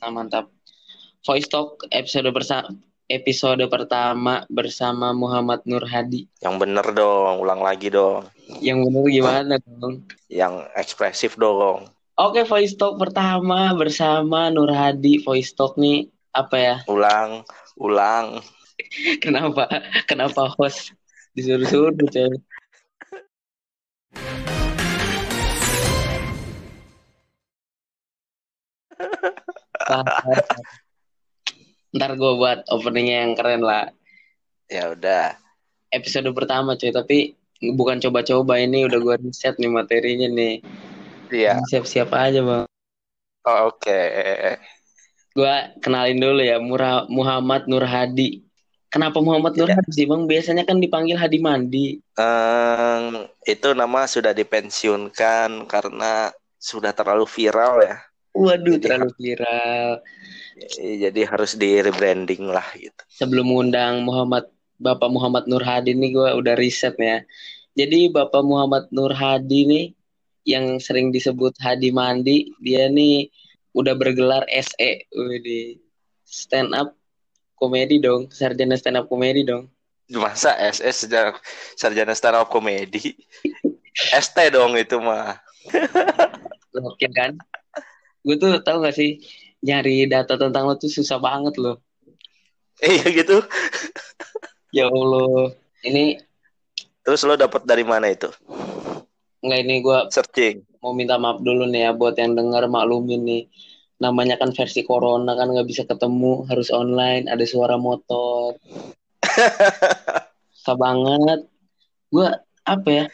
Nah, mantap. Voice Talk episode bersama episode pertama bersama Muhammad Nur Hadi. Yang bener dong, ulang lagi dong. Yang bener gimana dong? Yang ekspresif dong. Oke, Voice Talk pertama bersama Nur Hadi. Voice Talk nih apa ya? Ulang, ulang. Kenapa? Kenapa host disuruh-suruh coy? Ntar gue buat openingnya yang keren lah. Ya udah. Episode pertama cuy, tapi bukan coba-coba ini udah gue riset nih materinya nih. Iya. Siap-siap aja bang. Oh, Oke. Gue kenalin dulu ya, Mura- Muhammad Nur Hadi. Kenapa Muhammad Nur Iya. Hadi sih bang? Biasanya kan dipanggil Hadi Mandi. Em, itu nama sudah dipensiunkan karena sudah terlalu viral ya. Waduh, Jadi- terlalu viral. Jadi harus di rebranding lah gitu. Sebelum ngundang Muhammad Bapak Muhammad Nur Hadi nih gue udah riset ya. Jadi Bapak Muhammad Nur Hadi nih yang sering disebut Hadi Mandi, dia nih udah bergelar SE, di stand up komedi dong, sarjana stand up komedi dong. Masa SS sarjana, sarjana stand up komedi? ST dong itu mah. Gokil kan? Gue tuh tahu gak sih nyari data tentang lo tuh susah banget loh. Iya gitu. Ya Allah. Ini Terus lo dapet dari mana itu? nggak ini gue Searching. mau minta maaf dulu nih ya buat yang denger maklumin nih. Namanya kan versi corona kan nggak bisa ketemu, harus online, ada suara motor. Susah banget. Gue apa ya?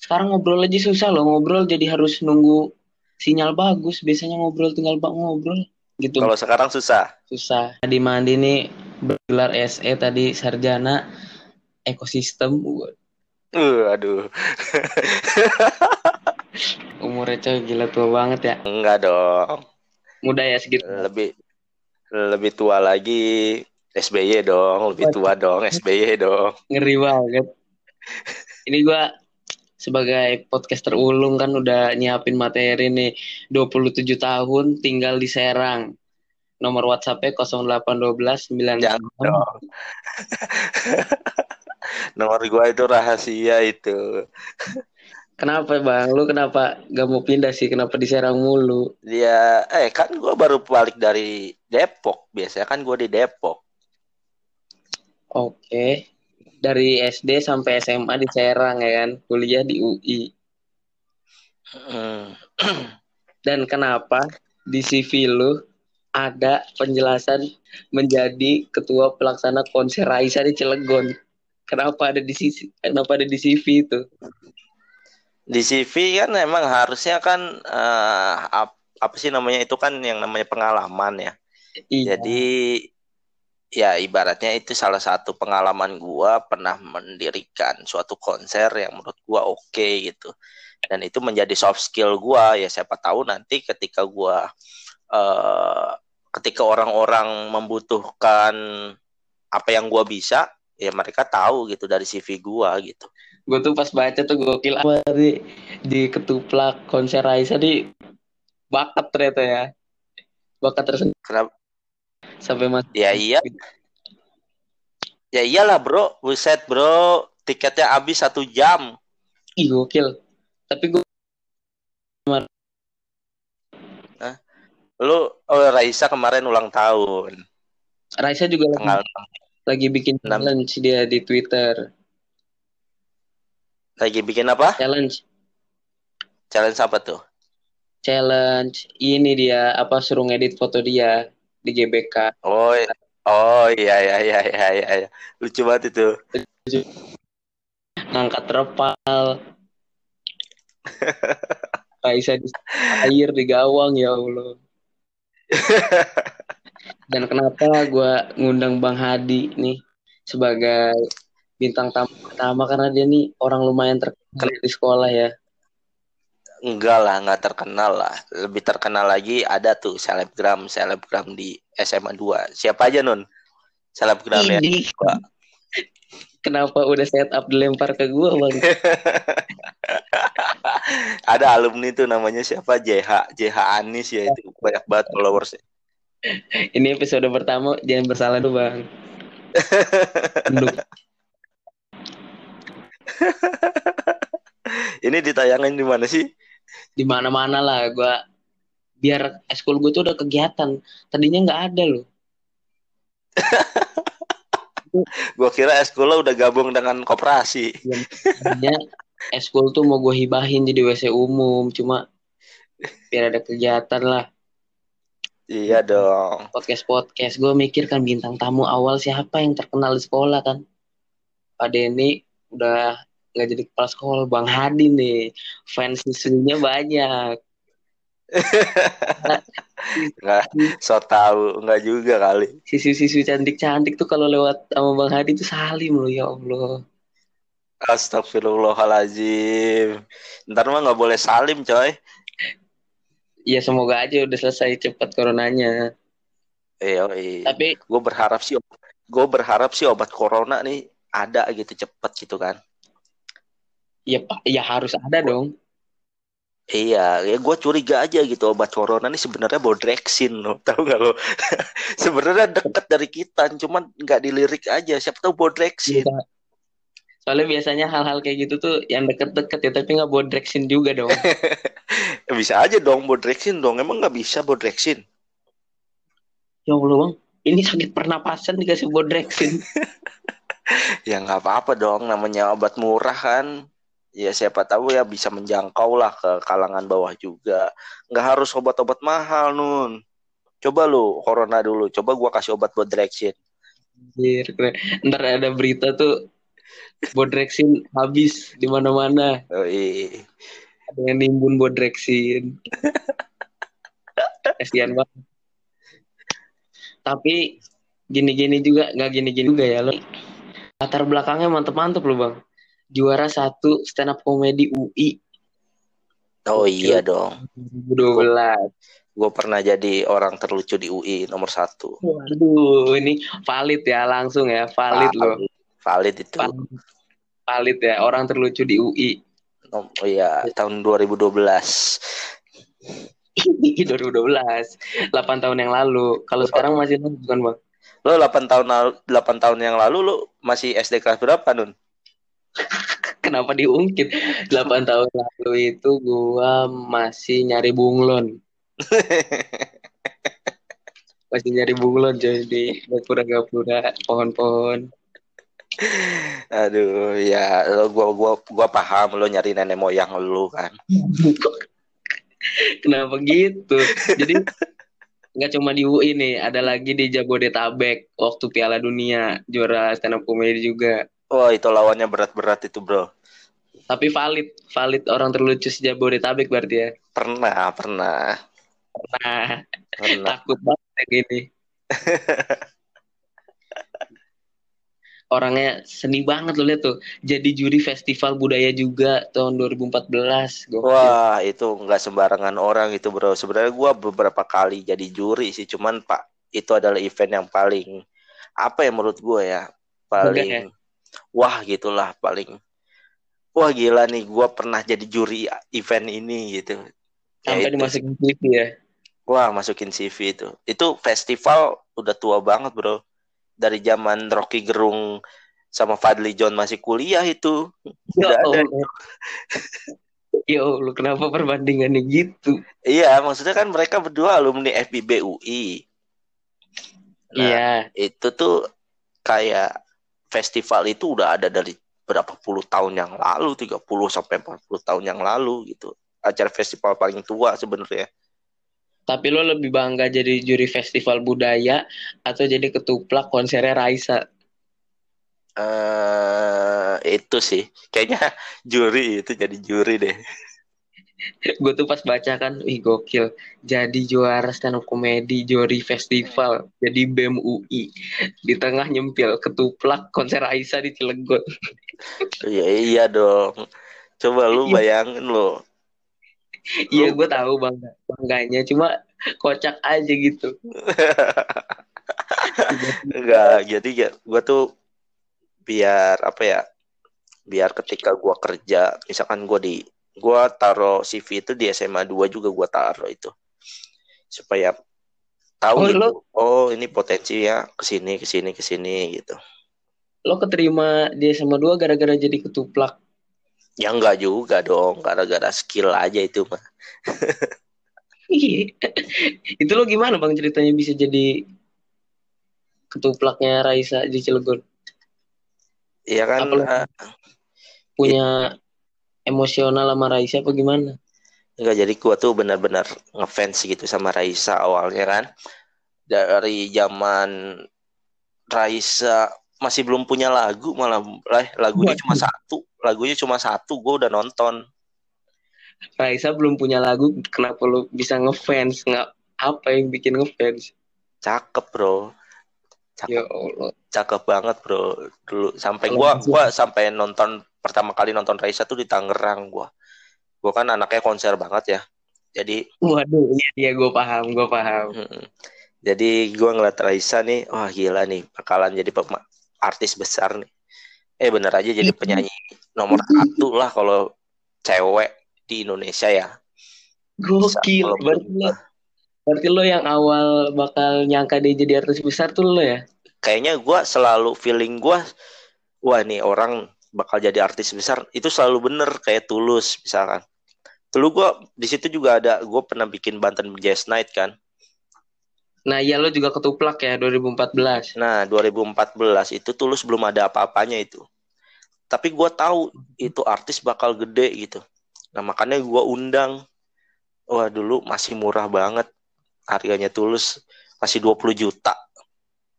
Sekarang ngobrol aja susah loh, ngobrol jadi harus nunggu sinyal bagus. Biasanya ngobrol tinggal bak ngobrol gitu. Kalau sekarang susah. susah. Di Mandi nih bergelar SE tadi sarjana ekosistem. Uh, aduh. Umurnya coy gila tua banget ya. Enggak dong. Muda ya segitu. Lebih lebih tua lagi SBY dong, lebih tua dong SBY dong. Ngeri banget. Ini gua sebagai podcaster ulung kan udah nyiapin materi nih 27 tahun tinggal di Serang. Nomor WhatsApp-nya 0812 Jangan dong. Nomor gua itu rahasia itu. Kenapa bang? Lu kenapa gak mau pindah sih? Kenapa di Serang mulu? Dia eh kan gua baru balik dari Depok. Biasanya kan gua di Depok. Oke. Dari SD sampai SMA di Serang ya kan? Kuliah di UI. Dan kenapa di CV lu ada penjelasan menjadi ketua pelaksana konser Raisa di Cilegon? Kenapa ada di CV? Kenapa ada di CV itu? Di CV kan emang harusnya kan ap- apa sih namanya itu kan yang namanya pengalaman ya. Iya. Jadi ya ibaratnya itu salah satu pengalaman gua pernah mendirikan suatu konser yang menurut gua oke gitu. Dan itu menjadi soft skill gua ya siapa tahu nanti ketika gua eh ketika orang-orang membutuhkan apa yang gua bisa ya mereka tahu gitu dari CV gua gitu. Gue tuh pas baca tuh gokil apa di, di ketuplak konser Raisa di bakat ternyata ya. Bakat tersendiri Kenapa? Sampai mas Ya iya. Ya iyalah bro, buset bro, tiketnya habis satu jam. Ih gokil. Tapi gue Lu, oh Raisa kemarin ulang tahun, Raisa juga lagi, tanggal lagi bikin Enam. challenge dia di Twitter. lagi bikin apa? Challenge Challenge apa tuh? challenge ini dia apa suruh ngedit foto dia di GBK. Oh, oh iya iya iya iya iya, iya. lucu banget itu. ngangkat terpal. Raisa di air di gawang ya Allah. Dan kenapa gue ngundang Bang Hadi nih sebagai bintang tamu pertama? Karena dia nih orang lumayan terkenal di sekolah ya Enggak lah, nggak terkenal lah. Lebih terkenal lagi ada tuh selebgram selebgram di SMA 2. Siapa aja Nun? Selebgram ya. Kenapa udah set up dilempar ke gue bang Ada alumni tuh namanya siapa? JH JH Anis ya itu banyak banget followersnya. Ini episode pertama jangan bersalah dulu bang. Ini ditayangin di mana sih? Di mana-mana lah gue biar eskul gue tuh udah kegiatan. Tadinya nggak ada loh. gue kira eskul udah gabung dengan koperasi. Tadinya eskul tuh mau gue hibahin jadi WC umum, cuma biar ada kegiatan lah. Iya dong. Podcast podcast gue mikir kan bintang tamu awal siapa yang terkenal di sekolah kan. Pak Denny udah nggak jadi kepala sekolah. Bang Hadi nih fans siswinya banyak. Nggak so tahu nggak juga kali. Siswi-siswi cantik-cantik tuh kalau lewat sama Bang Hadi tuh salim loh ya Allah. Astagfirullahaladzim. Ntar mah nggak boleh salim coy. Ya semoga aja udah selesai cepat coronanya. Iya tapi gue berharap sih gue berharap sih obat corona nih ada gitu cepet gitu kan ya pak ya harus ada dong Iya, ya gue curiga aja gitu obat corona ini sebenarnya bodrexin lo, tahu nggak lo? sebenarnya deket dari kita, cuman nggak dilirik aja. Siapa tahu bodrexin. Ya, soalnya biasanya hal-hal kayak gitu tuh yang deket-deket ya, tapi nggak bodrexin juga dong. bisa aja dong bodrexin dong, emang nggak bisa bodrexin? Ya Allah bang, ini sakit pernapasan dikasih bodrexin. ya nggak apa-apa dong, namanya obat murah kan ya siapa tahu ya bisa menjangkau lah ke kalangan bawah juga nggak harus obat-obat mahal nun coba lu corona dulu coba gua kasih obat buat Drexin ntar ada berita tuh Bodrexin habis di mana-mana. Oh, iya. Ada yang nimbun Bodrexin. Kasihan banget. Tapi gini-gini juga nggak gini-gini juga ya lo. Latar belakangnya mantep-mantep loh bang juara satu stand up comedy UI. Oh iya dong. 2012. Gue pernah jadi orang terlucu di UI nomor satu. Waduh, ini valid ya langsung ya, valid, valid loh. Valid itu. Valid, valid ya, orang terlucu di UI. Oh iya, tahun 2012. 2012, 8 tahun yang lalu. Kalau sekarang masih bukan bang? Lo 8 tahun 8 tahun yang lalu lo masih SD kelas berapa Nun? Kenapa diungkit? 8 tahun lalu itu gua masih nyari bunglon. masih nyari bunglon jadi di gapura-gapura pohon-pohon. Aduh, ya lo gua gua gua paham lo nyari nenek moyang lo kan. Kenapa gitu? Jadi nggak cuma di UI nih, ada lagi di Jabodetabek waktu Piala Dunia juara stand up comedy juga. Wah, itu lawannya berat-berat itu, Bro. Tapi valid, valid orang terlucu sejak Bodetabek berarti ya. Pernah, pernah. Pernah. pernah. Takut banget kayak gini. Orangnya seni banget loh lihat tuh. Jadi juri festival budaya juga tahun 2014. Gokil. Wah, itu nggak sembarangan orang itu, Bro. Sebenarnya gua beberapa kali jadi juri sih, cuman Pak, itu adalah event yang paling apa ya menurut gue ya? Paling ya? wah gitulah paling wah gila nih gue pernah jadi juri event ini gitu. Sampai ya dimasukin CV ya? Wah masukin CV itu. Itu festival udah tua banget bro. Dari zaman Rocky Gerung sama Fadli John masih kuliah itu. Ya udah ada. Ya Allah, kenapa perbandingannya gitu? Iya, maksudnya kan mereka berdua alumni FBB UI. Nah, iya. Itu tuh kayak festival itu udah ada dari berapa puluh tahun yang lalu, 30 sampai 40 tahun yang lalu gitu. Acara festival paling tua sebenarnya. Tapi lo lebih bangga jadi juri festival budaya atau jadi ketuplak konsernya Raisa? Uh, itu sih, kayaknya juri itu jadi juri deh. gue tuh pas baca kan, ih gokil. Jadi juara stand up comedy, juri festival, jadi BEM UI. Di tengah nyempil ketuplak konser Aisyah di Cilegon. Iya iya dong. Coba lu iya. bayangin lo. Iya gue tahu bangga bangganya, cuma kocak aja gitu. Enggak, jadi ya gue tuh biar apa ya? Biar ketika gue kerja, misalkan gue di gue taruh CV itu di SMA 2 juga gue taruh itu supaya tahu Oh, gitu. lo- Oh, ini potensi ya ke sini ke sini ke sini gitu. Lo keterima di SMA 2 gara-gara jadi ketuplak. Ya enggak juga dong, gara-gara skill aja itu mah. Iya. Itu lo gimana bang ceritanya bisa jadi ketuplaknya Raisa di Cilegon? Iya kan Apa lo- eh, Punya emosional sama Raisa apa gimana? enggak jadi gua tuh benar-benar ngefans gitu sama Raisa awalnya kan. Dari zaman Raisa masih belum punya lagu malah lah, lagunya cuma satu, lagunya cuma satu, gua udah nonton. Raisa belum punya lagu, kenapa lo bisa ngefans? Nggak apa yang bikin ngefans? Cakep, Bro. Ya Cakep, Allah. cakep banget, Bro. Dulu sampai gitu- gua sampai nonton pertama kali nonton Raisa tuh di Tangerang gua. Gua kan anaknya konser banget ya. Jadi Waduh, iya, iya gue paham, gue paham. Mm-mm. Jadi gua ngeliat Raisa nih, wah gila nih, bakalan jadi pema- artis besar nih. Eh bener aja jadi Iya. penyanyi nomor satu lah kalau cewek di Indonesia ya. Gokil. Berarti lo, gua. berarti lo yang awal bakal nyangka dia jadi artis besar tuh lo ya? Kayaknya gua selalu feeling gua, wah nih orang bakal jadi artis besar. Itu selalu bener kayak Tulus misalkan. Dulu gua di situ juga ada, gue pernah bikin Banten Jazz Night kan. Nah, iya lo juga ketuplak ya 2014. Nah, 2014 itu Tulus belum ada apa-apanya itu. Tapi gua tahu itu artis bakal gede gitu. Nah, makanya gua undang. Wah, dulu masih murah banget. Harganya Tulus masih 20 juta.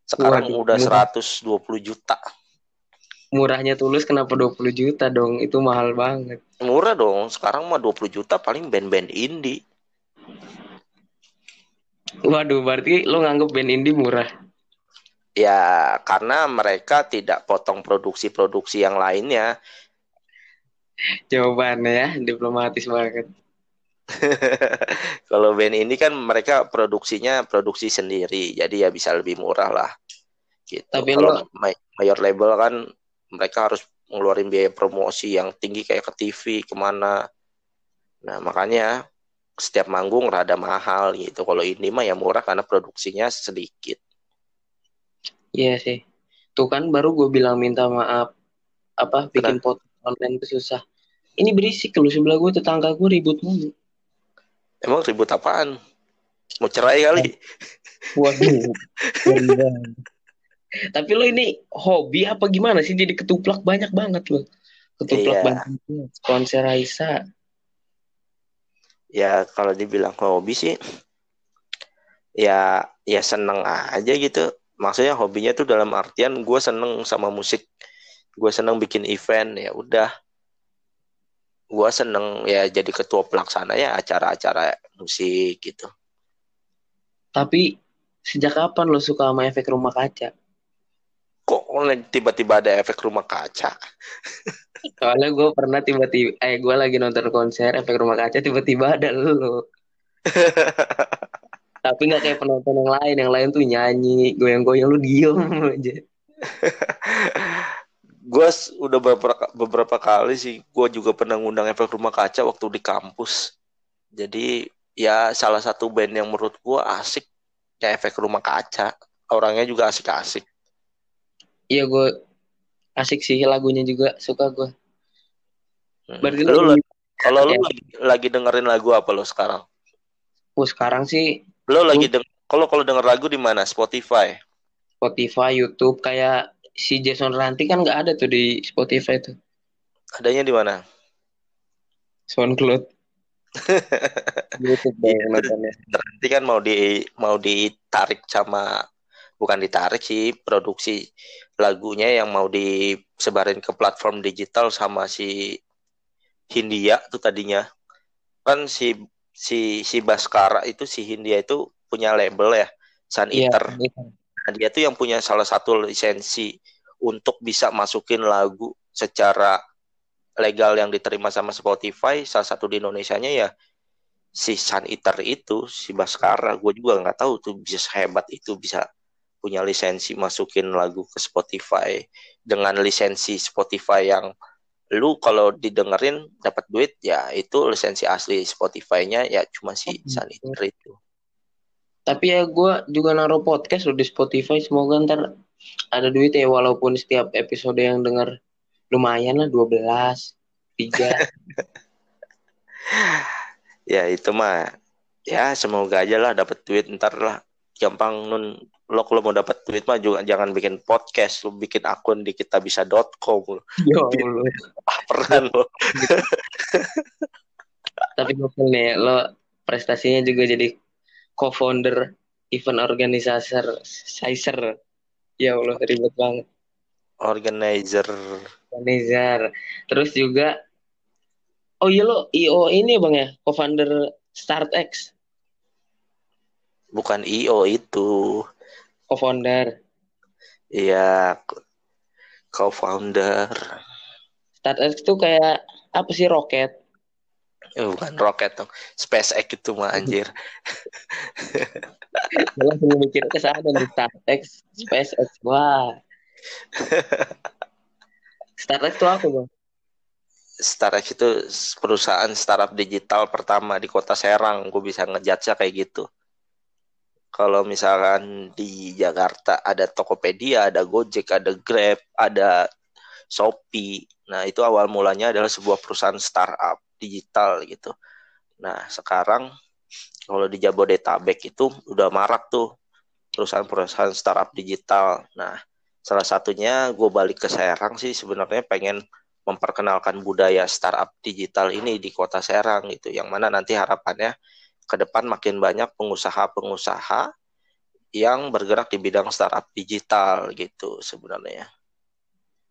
Sekarang Waduh, udah murah. 120 juta. Murahnya tulus kenapa 20 juta dong? Itu mahal banget. Murah dong. Sekarang mah 20 juta paling band-band indie. Waduh, berarti lo nganggep band indie murah. Ya, karena mereka tidak potong produksi-produksi yang lainnya. Jawabannya ya, diplomatis banget. Kalau band ini kan mereka produksinya produksi sendiri, jadi ya bisa lebih murah lah. Gitu. Tapi Kalau lo- ma- mayor label kan mereka harus ngeluarin biaya promosi yang tinggi kayak ke TV ke mana. Nah makanya setiap manggung rada mahal gitu. Kalau ini mah ya murah karena produksinya sedikit. Iya sih. Tuh kan baru gue bilang minta maaf. Apa bikin pot online itu susah. Ini berisik lu sebelah gue tetangga gue ribut mulu. Emang ribut apaan? Mau cerai kali? Waduh. Tapi lo ini hobi apa gimana sih jadi ketuplak banyak banget lo. Ketuplak Iya. banyak. Konser Raisa. Ya kalau dibilang hobi sih, ya ya seneng aja gitu. Maksudnya hobinya tuh dalam artian gue seneng sama musik, gue seneng bikin event ya udah. Gue seneng ya jadi ketua pelaksana ya acara-acara musik gitu. Tapi sejak kapan lo suka sama efek rumah kaca? Kok tiba-tiba ada efek rumah kaca? Soalnya gue pernah tiba-tiba, eh gue lagi nonton konser efek rumah kaca tiba-tiba ada lo. Tapi nggak kayak penonton yang lain, yang lain tuh nyanyi, goyang-goyang lu diem aja. gue udah beberapa beberapa kali sih gue juga pernah ngundang efek rumah kaca waktu di kampus jadi ya salah satu band yang menurut gue asik ya efek rumah kaca orangnya juga asik-asik Iya gue asik sih lagunya juga suka gue. Hmm. Berarti lu lo la- kalau lu ya. lagi, lagi dengerin lagu apa lo sekarang oh, sekarang sih lo lagi deng kalau kalau denger lagu di mana Spotify Spotify, YouTube kayak si Jason Ranti kan nggak ada tuh di Spotify tuh. adanya di mana SoundCloud. YouTube deh nontonnya. nanti kan mau di mau ditarik sama bukan ditarik sih produksi lagunya yang mau disebarin ke platform digital sama si Hindia tuh tadinya. Kan si si si Baskara itu si Hindia itu punya label ya Sun Iya. Eater. Nah, dia tuh yang punya salah satu lisensi untuk bisa masukin lagu secara legal yang diterima sama Spotify. Salah satu di Indonesianya ya si Sun Eater itu si Baskara. Gue juga nggak tahu tuh bisa hebat itu bisa punya lisensi masukin lagu ke Spotify dengan lisensi Spotify yang lu kalau didengerin dapat duit ya itu lisensi asli Spotify-nya ya cuma si Oh, Sun gitu. Itu Tapi ya gue juga naruh podcast loh di Spotify. Semoga ntar ada duit ya walaupun setiap episode yang denger lumayan lah 12, 3. ya itu mah ya semoga aja lah dapat duit ntar lah gampang nun lo kalau mau dapat duit mah juga jangan bikin podcast lo bikin akun di kita bisa.com Yo, lo pernah lo. Tapi gue nih lo prestasinya juga jadi co-founder event organizer Sizer. Ya Allah ribet banget. Organizer. Organizer. Terus juga oh iya lo IO ini bang ya? Co-founder StartX bukan IO itu co-founder iya co-founder StartX itu kayak apa sih roket Eh, bukan roket dong. SpaceX itu mah anjir. Langsung mikir ke sana di StartX, SpaceX. Wah. StartX itu apa, Bang? StartX itu perusahaan startup digital pertama di kota Serang. Gue bisa ngejudge kayak gitu. Kalau misalkan di Jakarta ada Tokopedia, ada Gojek, ada Grab, ada Shopee. Nah, itu awal mulanya adalah sebuah perusahaan startup digital gitu. Nah, sekarang kalau di Jabodetabek itu udah marak tuh perusahaan-perusahaan startup digital. Nah, salah satunya gue balik ke Serang sih sebenarnya pengen memperkenalkan budaya startup digital ini di kota Serang gitu. Yang mana nanti harapannya ke depan makin banyak pengusaha-pengusaha yang bergerak di bidang startup digital gitu sebenarnya.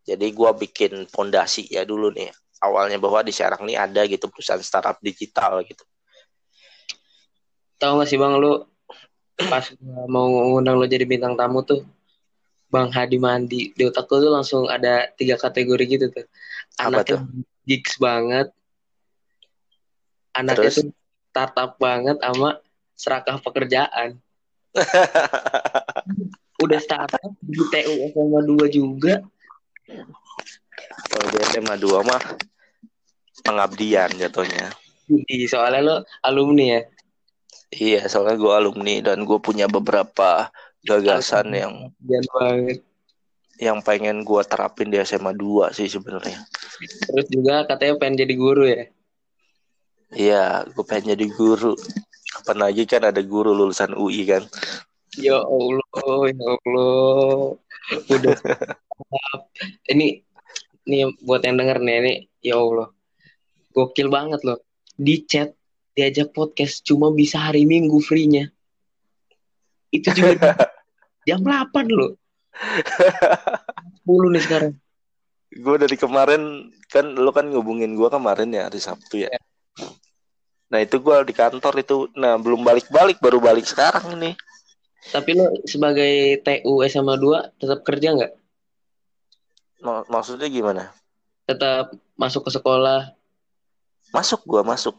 Jadi gue bikin fondasi ya dulu nih awalnya bahwa di Serang nih ada gitu perusahaan startup digital gitu. Tahu gak sih bang lu pas mau ngundang lo jadi bintang tamu tuh Bang Hadi Mandi di otakku tuh langsung ada tiga kategori gitu tuh. Anaknya gigs banget, anaknya Terus? tuh startup banget sama serakah pekerjaan. Udah startup di TU SMA 2 juga. Kalau di SMA 2 mah pengabdian jatuhnya. Iya, soalnya lo alumni ya? Iya, soalnya gue alumni dan gue punya beberapa gagasan yang banget. yang pengen gue terapin di SMA 2 sih sebenarnya. Terus juga katanya pengen jadi guru ya? Iya, gue pengen jadi guru. Kapan lagi kan ada guru lulusan UI kan? Ya Allah, ya Allah. Udah. ini nih buat yang denger nih ini ya Allah gokil banget loh di chat diajak podcast cuma bisa hari minggu free-nya itu juga jam 8 loh 10 nih sekarang gue dari kemarin kan lo kan ngubungin gue kemarin ya hari Sabtu ya nah itu gue di kantor itu nah belum balik-balik baru balik sekarang nih tapi lo sebagai TU SMA 2 tetap kerja nggak maksudnya gimana? Tetap masuk ke sekolah. Masuk gua masuk.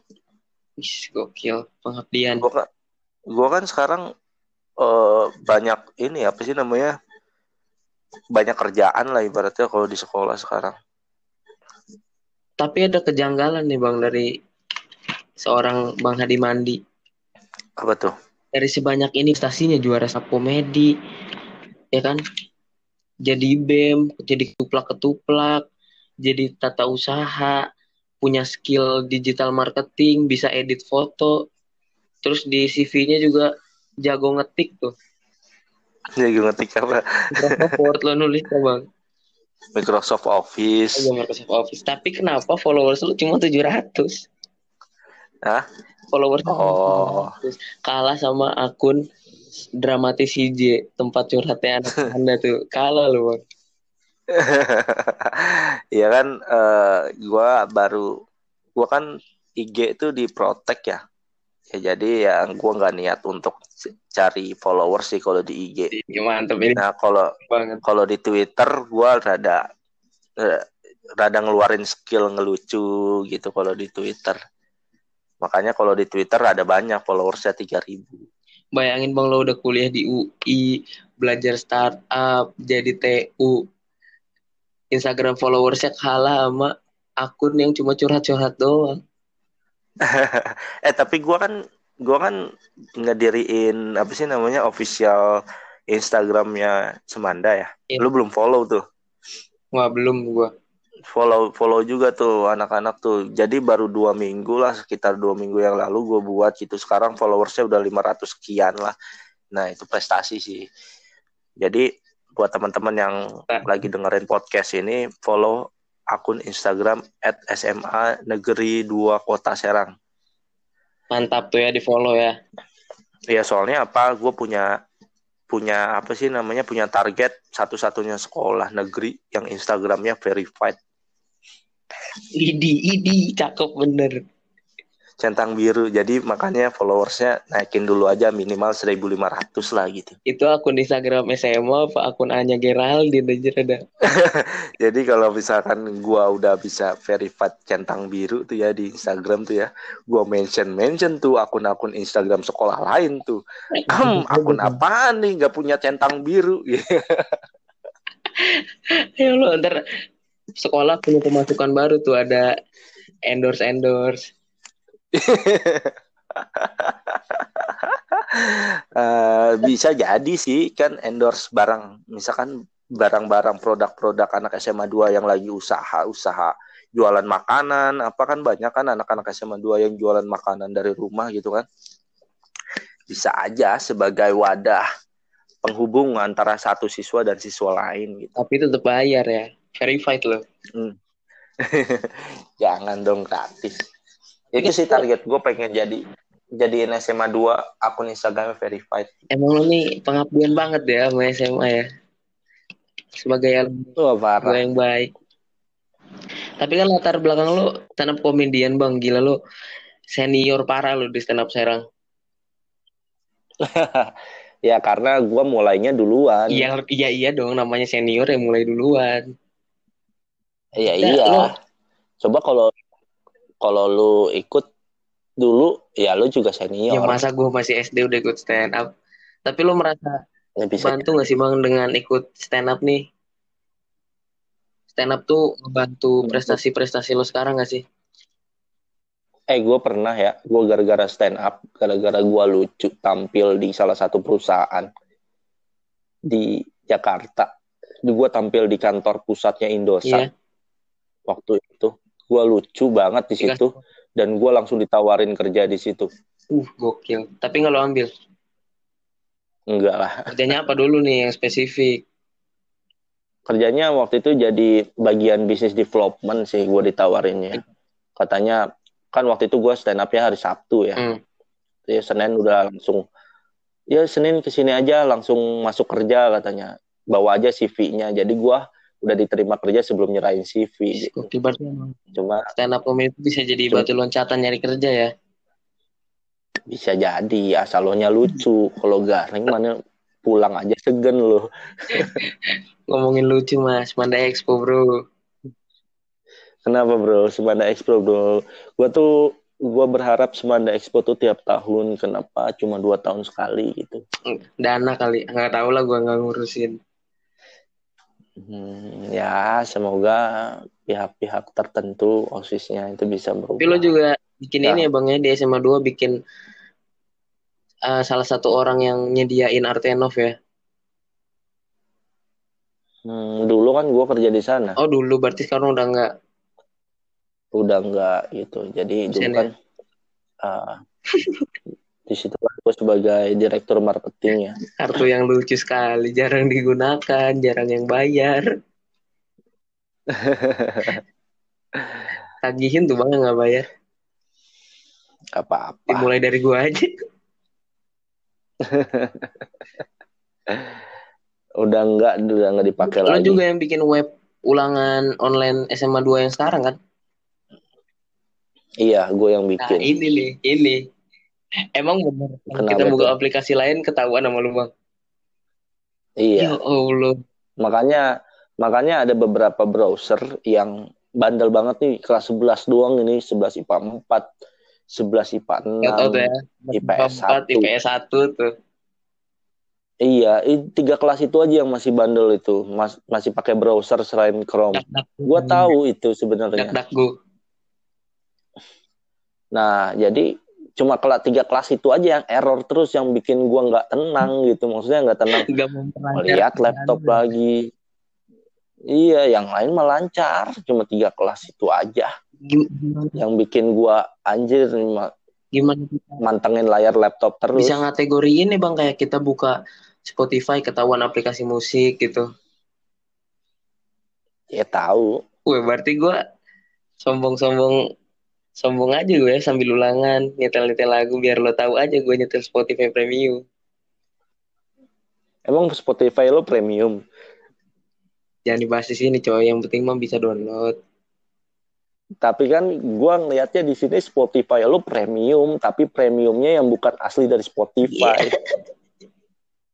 Ih, gokil pengabdian. Gua kan, gua kan sekarang uh, banyak ini apa sih namanya? Banyak kerjaan lah ibaratnya kalau di sekolah sekarang. Tapi ada kejanggalan nih Bang dari seorang Bang Hadi Mandi. Apa tuh? Dari sebanyak ini stasinya juara komedi, ya kan? jadi BEM, jadi ketuplak-ketuplak, jadi tata usaha, punya skill digital marketing, bisa edit foto, terus di CV-nya juga jago ngetik tuh. Jago ngetik apa? Microsoft Word lo nulis ya bang? Microsoft Office. Oh, Microsoft Office. Tapi kenapa followers lu cuma 700? Hah? Followers oh. 700. Kalah sama akun dramatis CJ tempat curhatnya anak anda tuh. Kalah lu bang. Iya kan uh, gua baru gua kan IG itu di protect ya. Ya jadi ya gua nggak niat untuk cari followers sih kalau di IG ya, mantep ini. Nah kalau kalau di Twitter gua rada uh, rada ngeluarin skill ngelucu gitu kalau di Twitter makanya kalau di Twitter ada banyak followersnya tiga ribu bayangin bang lo udah kuliah di UI belajar startup jadi TU Instagram followersnya kalah sama akun yang cuma curhat-curhat doang eh tapi gue kan gue kan ngediriin apa sih namanya official Instagramnya Semanda ya. Iya. Lu belum follow tuh. Wah belum gua. Follow follow juga tuh anak-anak tuh. Jadi baru dua minggu lah sekitar dua minggu yang lalu gue buat gitu. Sekarang followersnya udah 500 sekian lah. Nah itu prestasi sih. Jadi buat teman-teman yang Nah. lagi dengerin podcast ini follow akun Instagram @sma negeri 2 Kota Serang. Mantap tuh ya di follow ya. Iya soalnya apa? Gue punya punya apa sih namanya punya target satu-satunya sekolah negeri yang Instagramnya verified Idi idi cakep bener. centang biru. Jadi makanya followersnya naikin dulu aja minimal 1.500 lah gitu. Itu akun Instagram SMA apa akun Anya Geraldine aja ada. Jadi kalau misalkan gua udah bisa verified centang biru tuh ya di Instagram tuh ya, gua mention mention tuh akun-akun Instagram sekolah lain tuh. Hmm, akun apaan nih nggak punya centang biru? Ya lo ntar sekolah punya pemasukan baru tuh ada endorse endorse. Eh, bisa jadi sih kan endorse barang misalkan barang-barang produk-produk anak SMA 2 yang lagi usaha-usaha jualan makanan apa kan banyak kan anak-anak SMA 2 yang jualan makanan dari rumah gitu kan bisa aja sebagai wadah penghubung antara satu siswa dan siswa lain gitu Tapi tetap bayar ya. Verified loh. jangan dong gratis itu sih target gue pengen jadi jadiin SMA 2 akun Instagramnya verified Emang lo nih pengabdian banget ya sama SMA ya. Sebagai yang, Wah, parah. yang baik. Tapi kan latar belakang lo stand up komedian bang. Gila lo senior parah lo di stand up Serang. ya karena gue mulainya duluan. Iya, iya iya dong namanya senior yang mulai duluan. Iya Ya, iya. lo- Coba kalau kalau lu ikut dulu, ya lu juga senior. Ya masa gue masih SD udah ikut stand up. Tapi lo merasa Ya, bisa. bantu gak sih bang dengan ikut stand up nih? Stand up tuh ngebantu Bantu. prestasi-prestasi lo sekarang gak sih? Eh gue pernah ya, gue gara-gara stand up, gara-gara gue lucu tampil di salah satu perusahaan di Jakarta. Gue tampil di kantor pusatnya Indosat Iya. Waktu itu. Gue lucu banget di Dikasih- situ dan gue langsung ditawarin kerja di situ. Uh, gokil. Tapi nggak lo ambil. Enggak lah. Kerjanya apa dulu nih yang spesifik? kerjanya waktu itu jadi bagian bisnis development sih gue ditawarinnya katanya kan waktu itu gue stand up-nya hari Sabtu ya Hmm. ya Senin udah langsung ya Senin ke sini aja langsung masuk kerja katanya bawa aja CV-nya jadi gue udah diterima kerja sebelum nyerahin CV gitu. Cuma stand up comedy itu bisa jadi Cuma- batu loncatan nyari kerja ya. bisa jadi asal lo nya lucu. Kalau garing mana pulang aja segen lo. Ngomongin lucu mas, Manda Expo bro. kenapa bro? Semanda Expo bro. Gue tuh gue berharap Semanda Expo tuh tiap tahun. Kenapa? Cuma dua tahun sekali gitu. Dana kali, nggak tahu lah gue nggak ngurusin. Hmm, ya semoga pihak-pihak tertentu osisnya itu bisa Tapi lo berubah. juga bikin Ya. ini ya bang ya di SMA 2 bikin uh, salah satu orang yang nyediain Artenov ya. Hmm, dulu kan gue kerja di sana, Oh dulu berarti sekarang udah nggak. udah enggak gitu. Jadi dulu Dosen kan ah, di situ gue sebagai direktur marketing ya. Kartu yang lucu sekali, jarang digunakan, jarang yang bayar. Tagihin tuh bang nggak bayar. Gak apa-apa. Dimulai dari gua aja. Udah enggak, udah enggak dipakai Lo lagi. juga yang bikin web ulangan online SMA 2 yang sekarang kan? Iya, gue yang Nah bikin. ini nih, ini. Emang Kenapa kita buka tuh? aplikasi lain ketahuan sama lu bang? Iya. Ya Allah. Makanya makanya ada beberapa browser yang bandel banget nih kelas 11 doang ini 11 IPA 4, 11 IPA Gak tau tuh 6. ya. IPS 4, IPS 1 tuh. Iya, tiga kelas itu aja yang masih bandel itu, Mas, masih pakai browser selain Chrome. Dak dak. Gua tahu itu sebenarnya. dak. Nah, jadi cuma kelas tiga kelas itu aja yang error terus yang bikin gua nggak tenang gitu. Maksudnya nggak tenang. Melihat laptop lagi. Iya yang lain mah lancar. Cuma tiga kelas itu aja. Gimana? yang bikin gua anjir gimana mantengin layar laptop terus. Bisa ngategoriin nih bang kayak kita buka Spotify ketahuan aplikasi musik gitu. Ya tahu. Wih, berarti gua sombong-sombong sombong aja gue sambil ulangan nyetel-nyetel lagu biar lo tahu aja gue nyetel Spotify Premium. Emang Spotify lo premium? Jangan dibahas di sini coy, yang penting mah bisa download. Tapi kan gue ngelihatnya di sini Spotify lo premium, tapi premiumnya yang bukan asli dari Spotify. Yeah.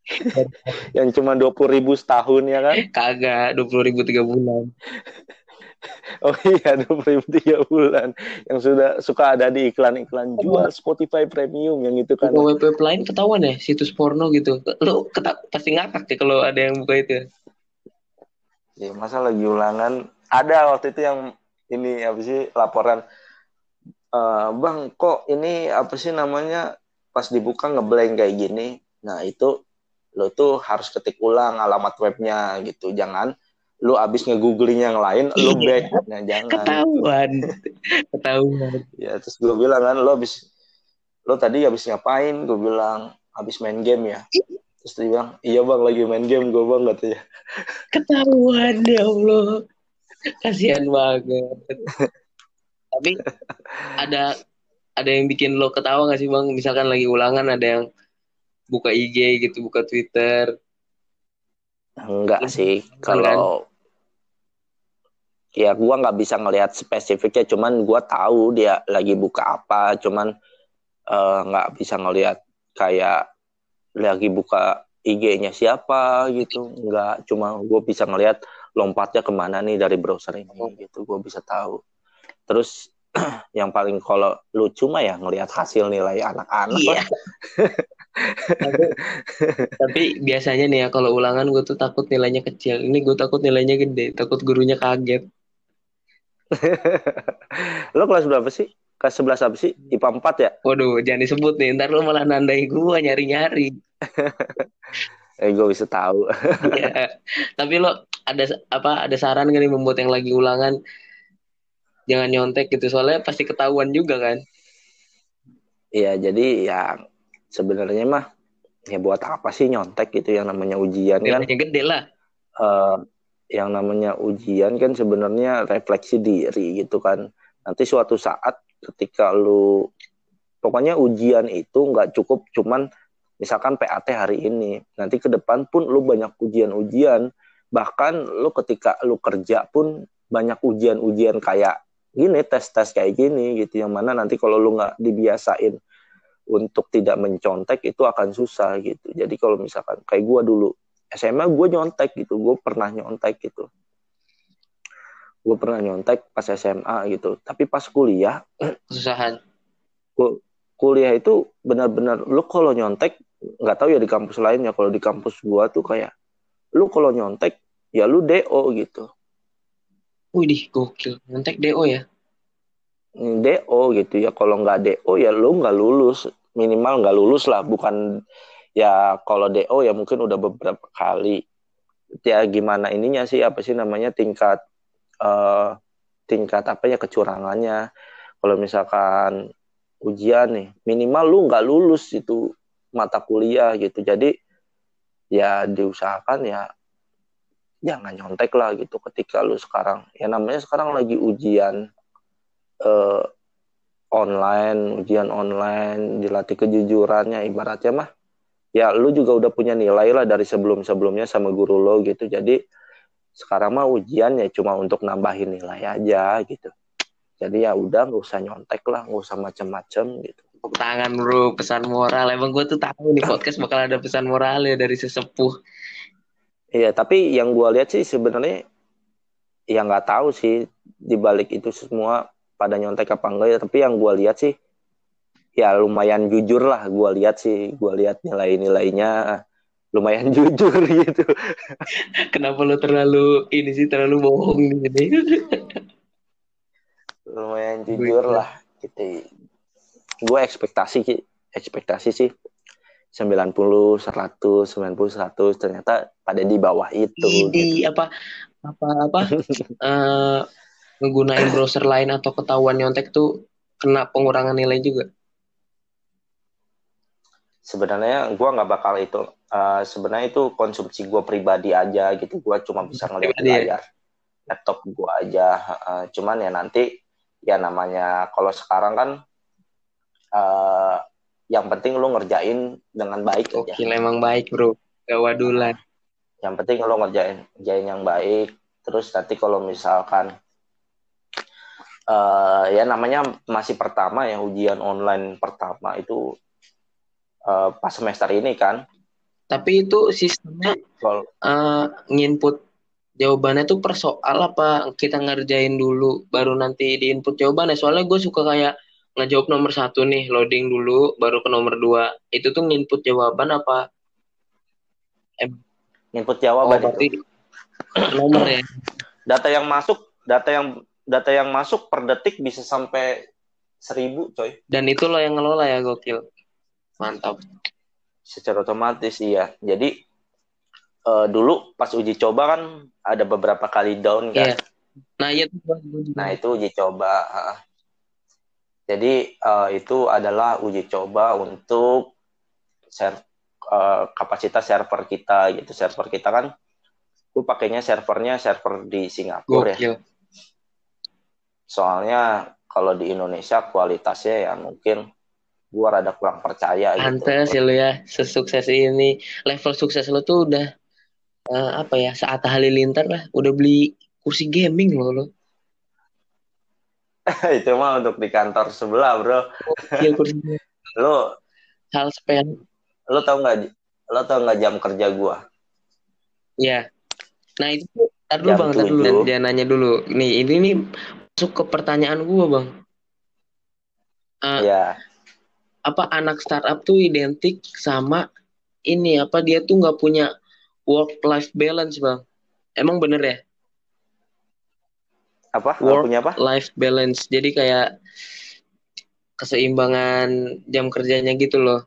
yang cuma dua puluh ribu setahun ya kan? Kagak, dua puluh ribu tiga bulan. Oh iya, dua ribu tiga bulan yang sudah suka ada di iklan-iklan jual Spotify Premium yang itu kan. Web web lain ketahuan ya situs porno gitu. Lo keta pasti ngakak ya kalau ada yang buka itu. Ya masa lagi ulangan ada waktu itu yang ini apa sih laporan uh, bang kok ini apa sih namanya pas dibuka ngeblank kayak gini. Nah itu lo tuh harus ketik ulang alamat webnya gitu. Jangan lu abis nge-googling yang lain, lu iya. back. Nah, jangan. Ketahuan. Ketahuan. Ya, terus gue bilang kan, lu abis, lu tadi abis ngapain? Gue bilang, abis main game ya. Terus dia bilang, iya bang, lagi main game gue bang, katanya. Ketahuan, ya Allah. Kasihan banget. Tapi ada ada yang bikin lo ketawa gak sih bang? Misalkan lagi ulangan ada yang buka IG gitu, buka Twitter, Enggak sih, kalau ya gua nggak bisa ngelihat spesifiknya, cuman gua tahu dia lagi buka apa, cuman eh, nggak uh, bisa ngelihat kayak lagi buka IG-nya siapa gitu, nggak cuma gue bisa ngelihat lompatnya ke mana nih dari browser ini gitu, gue bisa tahu. Terus yang paling kalau lucu mah ya ngelihat hasil nilai anak-anak. Iya. tapi, tapi biasanya nih ya kalau ulangan gue tuh takut nilainya kecil. Ini gue takut nilainya gede takut gurunya kaget. Lo kelas berapa sih? Kelas 11 apa sih? IPA 4 ya? Waduh jangan disebut nih ntar lo malah nandai gue nyari-nyari. Eh gue bisa tahu. Ya. tapi lo ada apa ada saran gak nih membuat yang lagi ulangan? Jangan nyontek gitu soalnya pasti ketahuan juga kan? Iya, jadi yang sebenarnya mah ya buat apa sih nyontek gitu yang namanya ujian kan? gede lah. Uh, yang namanya ujian kan sebenarnya refleksi diri gitu kan. Nanti suatu saat ketika lu pokoknya ujian itu nggak cukup cuman misalkan PAT hari ini nanti ke depan pun lu banyak ujian-ujian. Bahkan lu ketika lu kerja pun banyak ujian-ujian kayak gini tes-tes kayak gini gitu yang mana nanti kalau lu nggak dibiasain untuk tidak mencontek itu akan susah gitu. Jadi kalau misalkan kayak gue dulu SMA gue nyontek gitu, gue pernah nyontek gitu. Gue pernah nyontek pas SMA gitu. Tapi pas kuliah, kesusahan. Kuliah itu benar-benar lu kalau nyontek nggak tahu ya di kampus lainnya. Kalau di kampus gue tuh kayak lu kalau nyontek ya lu do gitu. Wih, gokil. Nyontek do ya? DO gitu ya. Kalau nggak DO ya lu nggak lulus. Minimal nggak lulus lah. Bukan ya kalau DO ya mungkin udah beberapa kali. Ya gimana ininya sih? Apa sih namanya? Tingkat uh, tingkat apa ya? Kecurangannya. Kalau misalkan ujian nih minimal lu nggak lulus itu mata kuliah gitu. Jadi ya diusahakan ya jangan nyontek lah gitu ketika lu sekarang. Ya namanya sekarang lagi ujian uh, online, ujian online, dilatih kejujurannya ibaratnya mah ya lu juga udah punya nilai lah dari sebelum-sebelumnya sama guru lo gitu. Jadi sekarang mah ujian ya cuma untuk nambahin nilai aja gitu. Jadi ya udah nggak usah nyontek lah, nggak usah macem-macem gitu. Tangan bro, pesan moral. Emang gue tuh tahu nih podcast bakal ada pesan moral ya dari sesepuh. Iya, tapi yang gue lihat sih sebenarnya ya nggak tahu sih di balik itu semua pada nyontek apa enggak ya tapi yang gue lihat sih ya lumayan jujur lah gue lihat sih gue lihat nilai-nilainya lumayan jujur gitu. Kenapa lo terlalu ini sih terlalu bohong nih lumayan jujur lah gitu. Gue ekspektasi ekspektasi sih 90 100 90 100 ternyata pada di bawah itu di gitu. apa apa apa? Uh, menggunakan browser lain atau ketahuan nyontek tuh kena pengurangan nilai juga. Sebenarnya gue nggak bakal itu uh, sebenarnya itu konsumsi gue pribadi aja gitu. Gue cuma bisa ngeliat di ya? layar laptop gue aja uh, cuman ya nanti ya namanya kalau sekarang kan uh, yang penting lu ngerjain dengan baik Oke, aja. emang baik bro. Gak wadulan. Yang penting lu ngerjain ngerjain yang baik. Terus nanti kalau misalkan uh, ya namanya masih pertama ya ujian online pertama itu uh, pas semester ini kan. Tapi itu sistemnya uh, nginput jawabannya tuh per soal apa kita ngerjain dulu baru nanti diinput jawabannya. Soalnya gue suka kayak ngejawab nomor satu nih loading dulu baru ke nomor dua. Itu tuh nginput jawaban apa? Eh, nginput jawaban oh, itu. nomor ya. Data yang masuk, data yang data yang masuk per detik bisa sampai seribu coy. Dan itu lo yang ngelola ya gokil. Mantap. Secara otomatis iya. Jadi uh, dulu pas uji coba kan ada beberapa kali down kan. Iya. Nah, iya Nah, itu uji coba. Jadi uh, itu adalah uji coba untuk share uh, kapasitas server kita gitu. Server kita kan gue pakainya servernya server di Singapura ya. Soalnya kalau di Indonesia kualitasnya ya mungkin gue rada kurang percaya Pantes gitu. ya lu ya sesukses ini level sukses lo tuh udah uh, apa ya saat halilintar lah udah beli kursi gaming lo lo itu mah untuk di kantor sebelah bro iya kursi lo hal sepele lo tau nggak lo tau nggak jam kerja gue Iya. Nah itu Ntar dulu bang, ntar dulu. Dia nanya dulu. Nih, ini nih masuk ke pertanyaan gue bang. Uh, ya apa anak startup tuh identik sama ini apa dia tuh nggak punya work life balance bang? Emang bener ya? Apa? Work punya apa? life balance. Jadi kayak keseimbangan jam kerjanya gitu loh.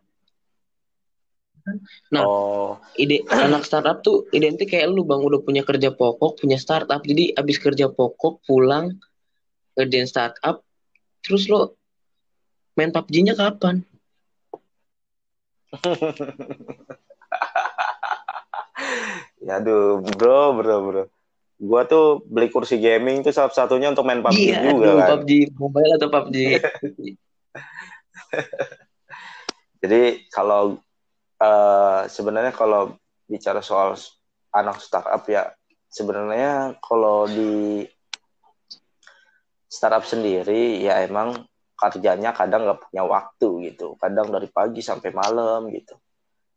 Nah oh. ide anak startup tuh identik kayak lu bang. Udah punya kerja pokok punya startup. Jadi abis kerja pokok pulang kerjaan startup terus lo main PUBG-nya kapan? ya aduh, bro, bro, bro. Gua tuh beli kursi gaming tuh salah satunya untuk main PUBG iya, juga aduh, kan. PUBG mobile atau PUBG. Jadi kalau uh, sebenarnya kalau bicara soal anak startup ya sebenarnya kalau di startup sendiri ya emang kerjanya kadang nggak punya waktu gitu. Kadang dari pagi sampai malam gitu.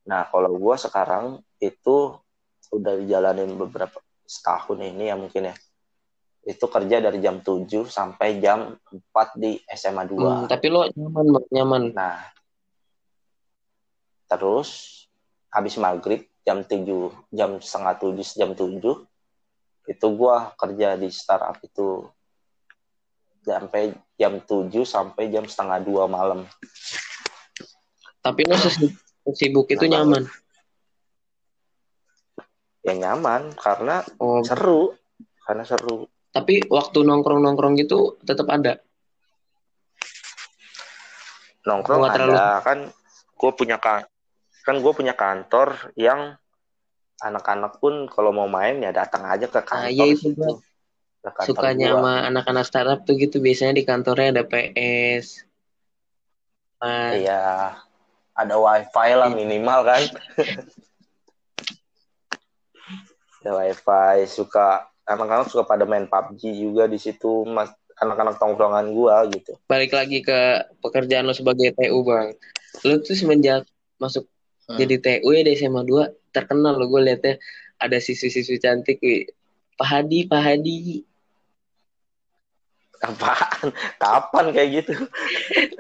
Nah kalau gue sekarang itu udah dijalanin beberapa setahun ini ya mungkin ya. Itu kerja dari jam 7 sampai jam 4 di SMA 2 hmm, tapi lo nyaman nyaman. Nah terus habis maghrib jam 7 jam setengah 7 jam 7 itu gue kerja di startup itu sampai jam 7 sampai jam setengah dua malam. Tapi lo sibuk itu nyaman? Ya nyaman karena oh. seru, karena seru. Tapi waktu nongkrong-nongkrong gitu tetap ada. Nongkrong ada terlalu... kan gue punya kan kan gue punya kantor yang anak-anak pun kalau mau main ya datang aja ke kantor. Ah, iya itu gitu sukanya sama anak-anak startup tuh gitu biasanya di kantornya ada PS nah, iya ada wifi lah iya. minimal kan. Ada wifi suka anak-anak suka pada main PUBG juga di situ mas anak-anak tongkrongan gua gitu. Balik lagi ke pekerjaan lo sebagai TU bang. Lo tuh semenjak masuk hmm. jadi TU ya di SMA 2 terkenal lo gue liatnya. Ada siswi-siswi cantik Pak Hadi Pak Hadi Apaan? Kapan kayak gitu?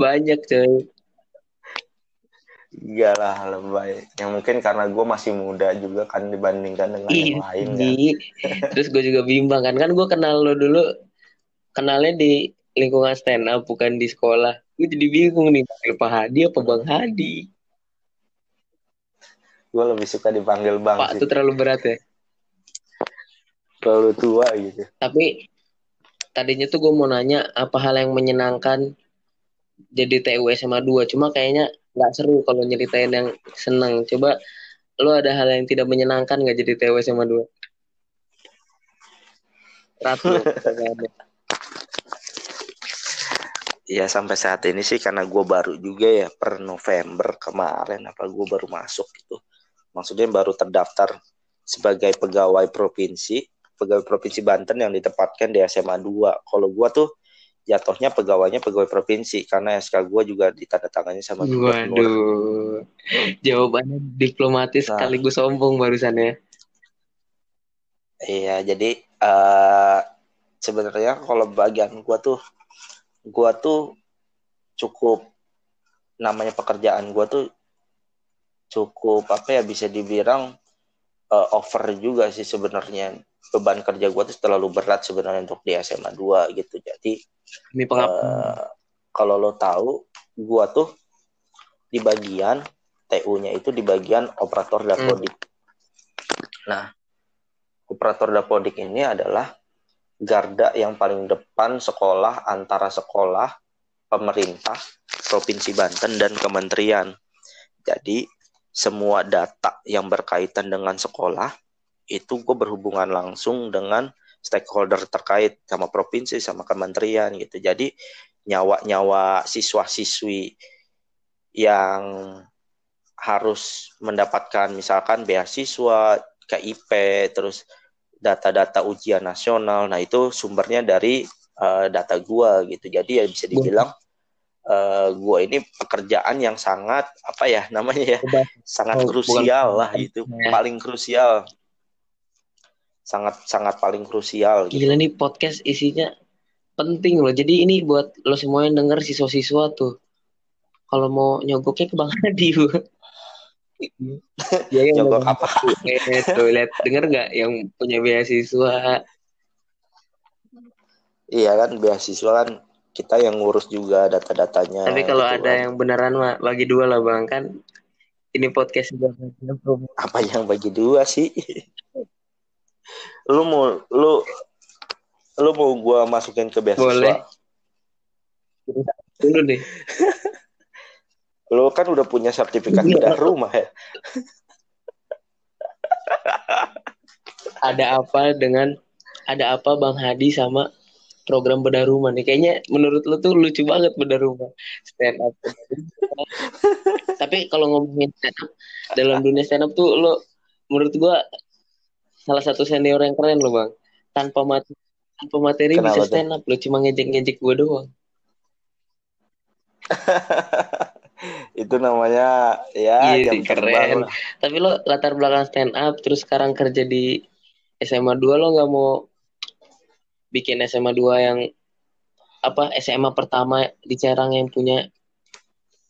Banyak coy. Iyalah lebay. Yang mungkin karena gue masih muda juga kan dibandingkan dengan Ih, yang lain kan. Terus gue juga bimbang kan. Kan gue kenal lo dulu. Kenalnya di lingkungan stand up bukan di sekolah. gue jadi bingung nih Pak Hadi apa Bang Hadi gue lebih suka dipanggil bang Pak sih. itu terlalu berat ya terlalu tua gitu tapi tadinya tuh gue mau nanya apa hal yang menyenangkan jadi TU SMA 2 cuma kayaknya nggak seru kalau nyeritain yang seneng. Coba lo ada hal yang tidak menyenangkan nggak jadi TU SMA 2 Ratu Iya sampai saat ini sih karena gue baru juga ya per November kemarin apa gue baru masuk gitu. Maksudnya baru terdaftar sebagai pegawai provinsi, pegawai provinsi Banten yang ditempatkan di SMA 2. Kalau gue tuh jatuhnya pegawainya pegawai provinsi karena SK gue juga ditandatangani sama. Waduh, jawabannya diplomatis Nah. sekaligus sombong barusan ya. Iya, jadi eh sebenarnya kalau bagian gua tuh gua tuh cukup namanya pekerjaan gua tuh cukup apa ya bisa dibilang eh, over juga sih sebenarnya beban kerja gua tuh terlalu berat sebenarnya untuk di SMA 2 gitu. Jadi Ini eh, kalau lo tahu gua tuh di bagian TU-nya itu di bagian operator dapodik. Nah, operator dapodik ini adalah garda yang paling depan sekolah antara sekolah, pemerintah, provinsi Banten dan kementerian. Jadi semua data yang berkaitan dengan sekolah itu gue berhubungan langsung dengan stakeholder terkait sama provinsi sama kementerian gitu. Jadi nyawa-nyawa siswa-siswi yang harus mendapatkan misalkan beasiswa, KIP, terus data-data ujian nasional. Nah, itu sumbernya dari eh, data gua gitu. Jadi ya bisa dibilang eh, gua ini pekerjaan yang sangat apa ya namanya ya, sangat Oh, krusial bukan- lah gitu, ya. paling krusial. Sangat sangat paling krusial gitu. Gila nih podcast isinya penting loh. Jadi ini buat lo semua yang denger siswa-siswa tuh. Kalau mau nyogoknya ke Bang Hadi. Bu. ya, yang Nyogok apa? Tuh lihat denger nggak yang punya beasiswa? Iya kan beasiswa kan kita yang ngurus juga data-datanya. Tapi kalau gitu ada kan. yang beneran mah bagi dua lah Bang kan. Ini podcast juga apa yang bagi dua sih? Lu mau lu lu mau gua masukin ke beasiswa? Boleh. dulu deh. Lu kan udah punya sertifikat Iya. bedah rumah ya. Ada apa dengan ada apa Bang Hadi sama program bedah rumah nih? Kayaknya menurut lo tuh lucu banget bedah rumah. Stand up. Tapi kalau ngomongin stand up dalam dunia stand up tuh lo menurut gua salah satu senior yang keren lo Bang. Tanpa materi tanpa materi Kenapa bisa stand up lo cuma ngejek-ngejek gua doang. Itu namanya ya Iya, jam terbang keren. lah. Tapi lo latar belakang stand up terus sekarang kerja di SMA 2 lo nggak mau bikin SMA 2 yang apa SMA pertama di Serang yang punya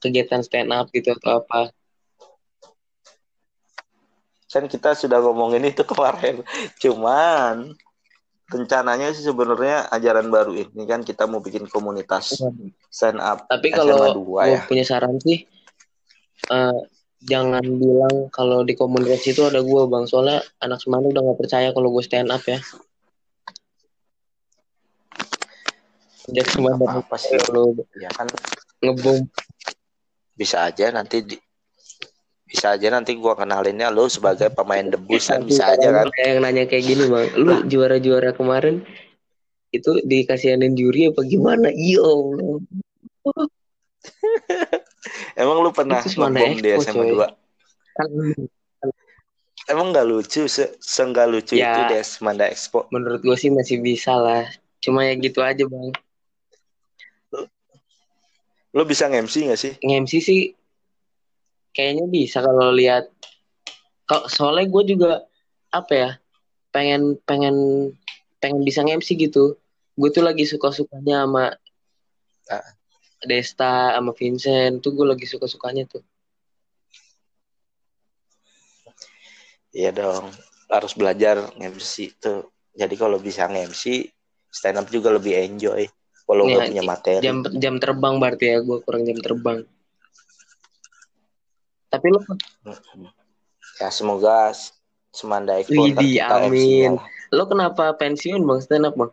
kegiatan stand up gitu atau apa? Kan kita sudah ngomongin itu kemarin. Cuman rencananya sih sebenarnya ajaran baru ini kan kita mau bikin komunitas stand up Tapi SMA kalau 2 gue ya. punya saran sih eh, jangan bilang kalau di komunitas itu ada gue bang soalnya anak Semarang udah nggak percaya kalau gue stand up ya. Sejak Semarang Apa sih? lo Ya kan ngebom bisa aja nanti di, bisa aja nanti gua kenalinnya lu sebagai pemain debus kan bisa aja kan yang nanya kayak gini bang, lu juara-juara kemarin itu dikasihanin juri apa gimana? Iya Allah. emang lu pernah ngebom di SMA coy. 2 Kan emang nggak lucu se seenggak lucu Ya. itu di Semanda Expo menurut gue sih masih bisa lah. Cuma ya gitu aja bang. lu bisa nge-MC nggak sih Nge-MC sih kayaknya bisa kalau lihat. Kalau soalnya gue juga apa ya pengen pengen pengen bisa nge-MC gitu. Gue tuh lagi suka-sukanya sama Ah. Desta sama Vincent tuh gue lagi suka-sukanya tuh. iya dong harus belajar nge-MC tuh jadi kalau bisa nge-MC stand up juga lebih enjoy Kalau Nih, nggak punya materi. jam jam terbang berarti ya gue kurang jam terbang tapi lo Mm-mm. Ya semoga Semanda Widih, kita amin. Lah. lo kenapa pensiun bang stand up bang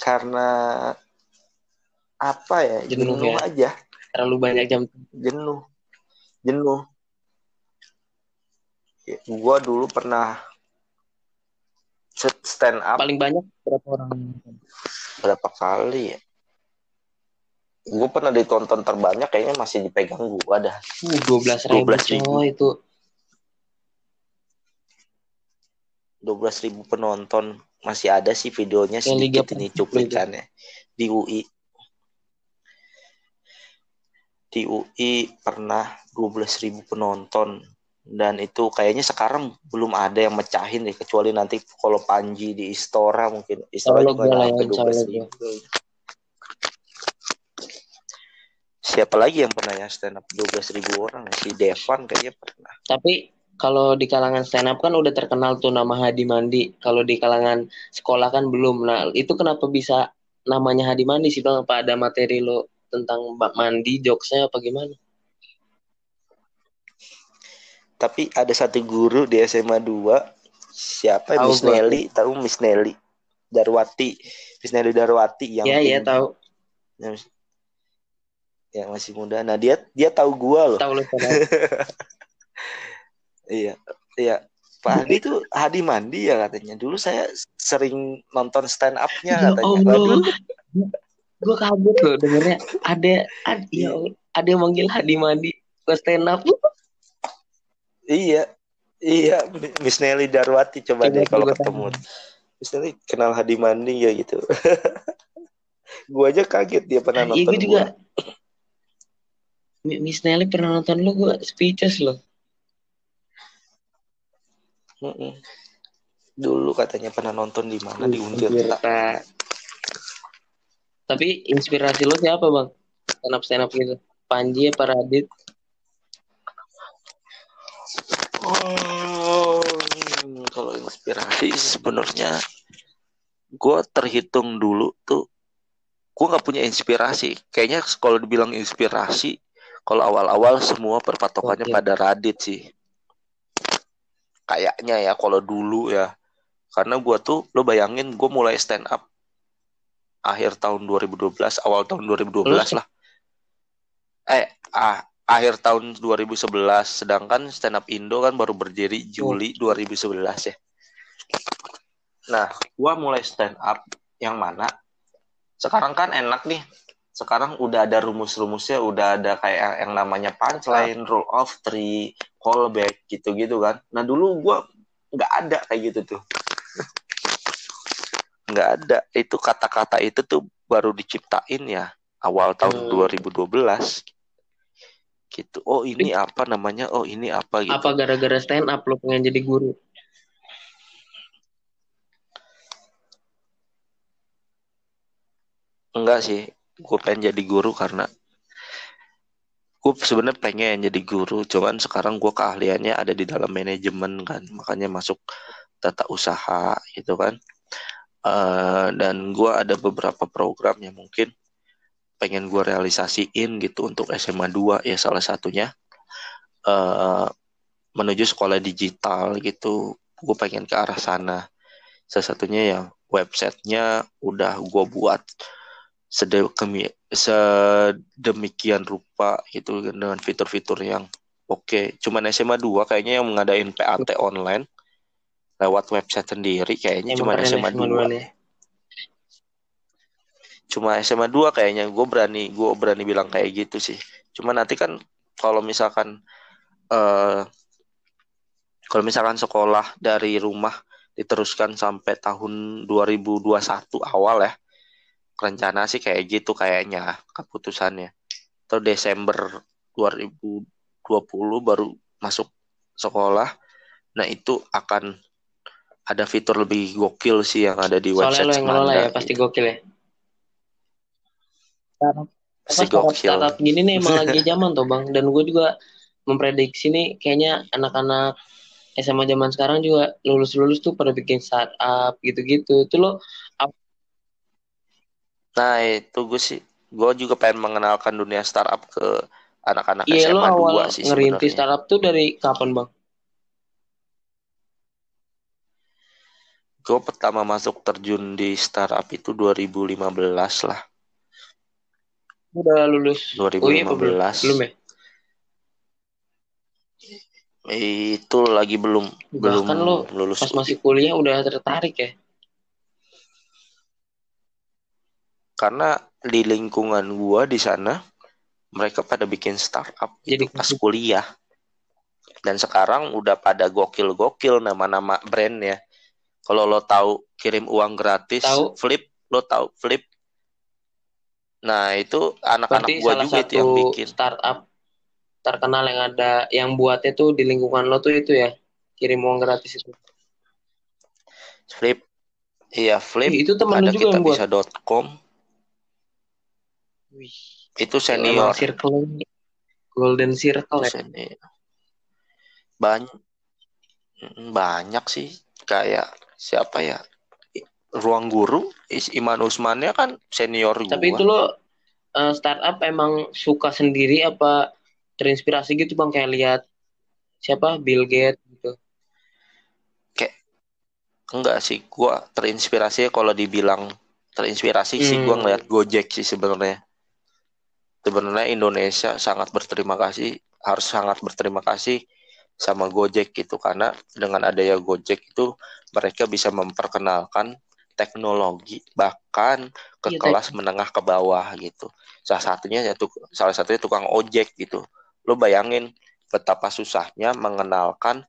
Karena apa ya? Jenuh Jenuh, ya? aja, terlalu banyak jam jenuh, jenuh. Ya, Gua dulu pernah set- stand up paling banyak berapa orang berapa kali ya? Gue pernah ditonton terbanyak kayaknya masih dipegang gua dah. uh dua belas ribu 12.000. coy itu. 12.000 ribu penonton. Masih ada sih videonya Liga sedikit ini cuplikannya. Di UI di UI pernah 12.000 ribu penonton. Dan itu kayaknya sekarang belum ada yang mecahin deh kecuali nanti kalau Panji di Istora mungkin. Istora Allah juga ya, nyampe insya Allah 12.000 ribu siapa lagi yang pernah ya stand up 12.000 ribu orang ya? si Devan kayaknya pernah. Tapi kalau di kalangan stand up kan udah terkenal tuh nama Hadi Mandi. Kalau di kalangan sekolah kan belum. Nah itu kenapa bisa namanya Hadi Mandi sih bang? Apa ada materi lo tentang Mbak Mandi jokesnya apa gimana? Tapi ada satu guru di SMA 2 siapa ya? Tahu Miss. Nelly, tahu Miss Nelly Darwati, Miss Nelly Darwati yang Iya iya tim- tahu yang, masih muda. Nah, dia dia tahu gua loh. tahu lo stand up. Iya. Iya. Pak Hadi tuh Hadi Mandi ya katanya. Dulu saya sering nonton stand up-nya Ya katanya. Waduh, gue kaget loh dengernya ada ada ya ada yang manggil Hadi Mandi ke stand up iya. Iya, Miss Nelly Darwati coba, Coba deh kalau ketemu. Miss Nelly kenal Hadi Mandi ya gitu. gua aja kaget dia pernah Iya nonton gue juga gua. Mi- Miss Nelly pernah nonton lu gue speechless loh. Dulu katanya pernah nonton di mana di. Untirta. Tapi inspirasi lo siapa bang? Stand up stand up gitu. Panji apa Radit? Oh, kalau inspirasi sebenarnya gue terhitung dulu tuh gue nggak punya inspirasi. Kayaknya kalau dibilang inspirasi, kalau awal-awal semua perpatokannya Oke. pada Radit sih. Kayaknya ya kalau dulu ya, karena gue tuh lo bayangin gue mulai stand up akhir tahun 2012, awal tahun 2012 Lu lah. Eh, ah, akhir tahun 2011 sedangkan stand up Indo kan baru berdiri Juli 2011 ya. Nah, gua mulai stand up yang mana sekarang kan enak nih. Sekarang udah ada rumus-rumusnya, udah ada kayak yang namanya punchline, rule of three, callback gitu-gitu kan. Nah, dulu gua nggak ada kayak gitu tuh. Nggak ada. Itu kata-kata itu tuh baru diciptain ya awal tahun Hmm. 2012 gitu oh ini apa namanya oh ini apa gitu Apa gara-gara stand up lo pengen jadi guru? enggak sih gue pengen jadi guru karena gue sebenarnya pengen jadi guru cuman sekarang gue keahliannya ada di dalam manajemen kan makanya masuk tata usaha gitu kan. Eh, dan gue ada beberapa program yang mungkin pengen gue realisasiin gitu untuk SMA 2 ya salah satunya. Eh menuju sekolah digital gitu gue pengen ke arah sana. Salah satunya yang websitenya udah gue buat sedemikian rupa gitu dengan fitur-fitur yang oke. Cuman SMA 2 kayaknya yang mengadain PAT online lewat website sendiri kayaknya cuma SMA 2 duluan ya. cuma SMA 2 kayaknya gue berani gue berani bilang kayak gitu sih. Cuma nanti kan kalau misalkan eh kalau misalkan sekolah dari rumah diteruskan sampai tahun 2021 awal ya rencana sih kayak gitu kayaknya keputusannya atau Desember 2020 baru masuk sekolah nah itu akan ada fitur lebih gokil sih yang ada di Soalnya website lo yang ngelola ya pasti gitu. gokil ya. Apa, Pasti startup, gokil. startup gini nih emang lagi zaman tuh bang. Dan gue juga memprediksi nih kayaknya anak-anak SMA zaman sekarang juga lulus-lulus tuh pada bikin startup gitu-gitu. Itu lo Nah, itu gue sih gue juga pengen mengenalkan dunia startup ke anak-anak Iya, SMA awal 2 sih ngerintis sebenarnya. startup tuh dari kapan, Bang? Gue pertama masuk terjun di startup itu 2015 lah. Udah lulus 2015. UI apa belum? Belum ya? Itu lagi belum belum Bahkan lo lulus. pas masih kuliah udah tertarik ya? Karena di lingkungan gua di sana mereka pada bikin startup Jadi itu pas kuliah. Dan sekarang udah pada gokil-gokil nama-nama brand ya. Kalau lo tahu kirim uang gratis, Tahu. Flip, lo tahu Flip. Nah, itu anak-anak gua salah juga itu satu yang bikin. startup terkenal yang ada yang buatnya tuh di lingkungan lo tuh itu ya kirim uang gratis itu. Flip. Iya, Flip. Ih, itu temen ada juga yang buat. kitabisa.com. Wih, Itu senior. circle golden circle ya. senior. Banyak banyak sih kayak siapa ya? Ruang Guru Is- Iman Usmannya kan senior Tapi gua. itu lo eh, startup emang suka sendiri apa terinspirasi gitu bang kayak lihat siapa Bill Gates gitu. Enggak sih, gua terinspirasi kalau dibilang terinspirasi sih Hmm. gua ngeliat Gojek sih sebenarnya. Sebenarnya Indonesia sangat berterima kasih, harus sangat berterima kasih sama Gojek gitu karena dengan adanya Gojek itu mereka bisa memperkenalkan teknologi bahkan ke Iya, kelas menengah ke bawah gitu. Salah satunya ya tuk- salah satunya tukang ojek gitu. Lo bayangin betapa susahnya mengenalkan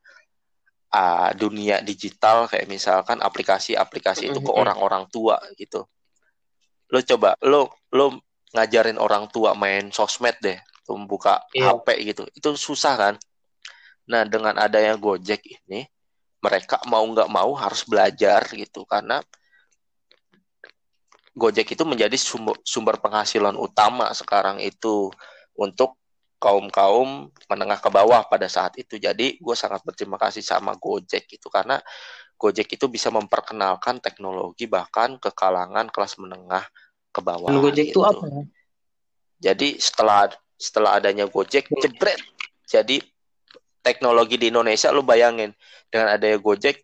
ah, dunia digital kayak misalkan aplikasi-aplikasi itu ke orang-orang tua gitu. Lo coba lo lo ngajarin orang tua main sosmed deh, tuh buka Iya. HP gitu. Itu susah kan? Nah, dengan adanya Gojek ini mereka mau nggak mau harus belajar gitu karena Gojek itu menjadi sumber, sumber penghasilan utama sekarang itu untuk kaum-kaum menengah ke bawah pada saat itu. Jadi gue sangat berterima kasih sama Gojek itu karena Gojek itu bisa memperkenalkan teknologi bahkan ke kalangan kelas menengah ke bawah. Dan Gojek gitu. itu apa ya? Jadi setelah setelah adanya Gojek, jebret. Jadi teknologi di Indonesia lu bayangin dengan adanya Gojek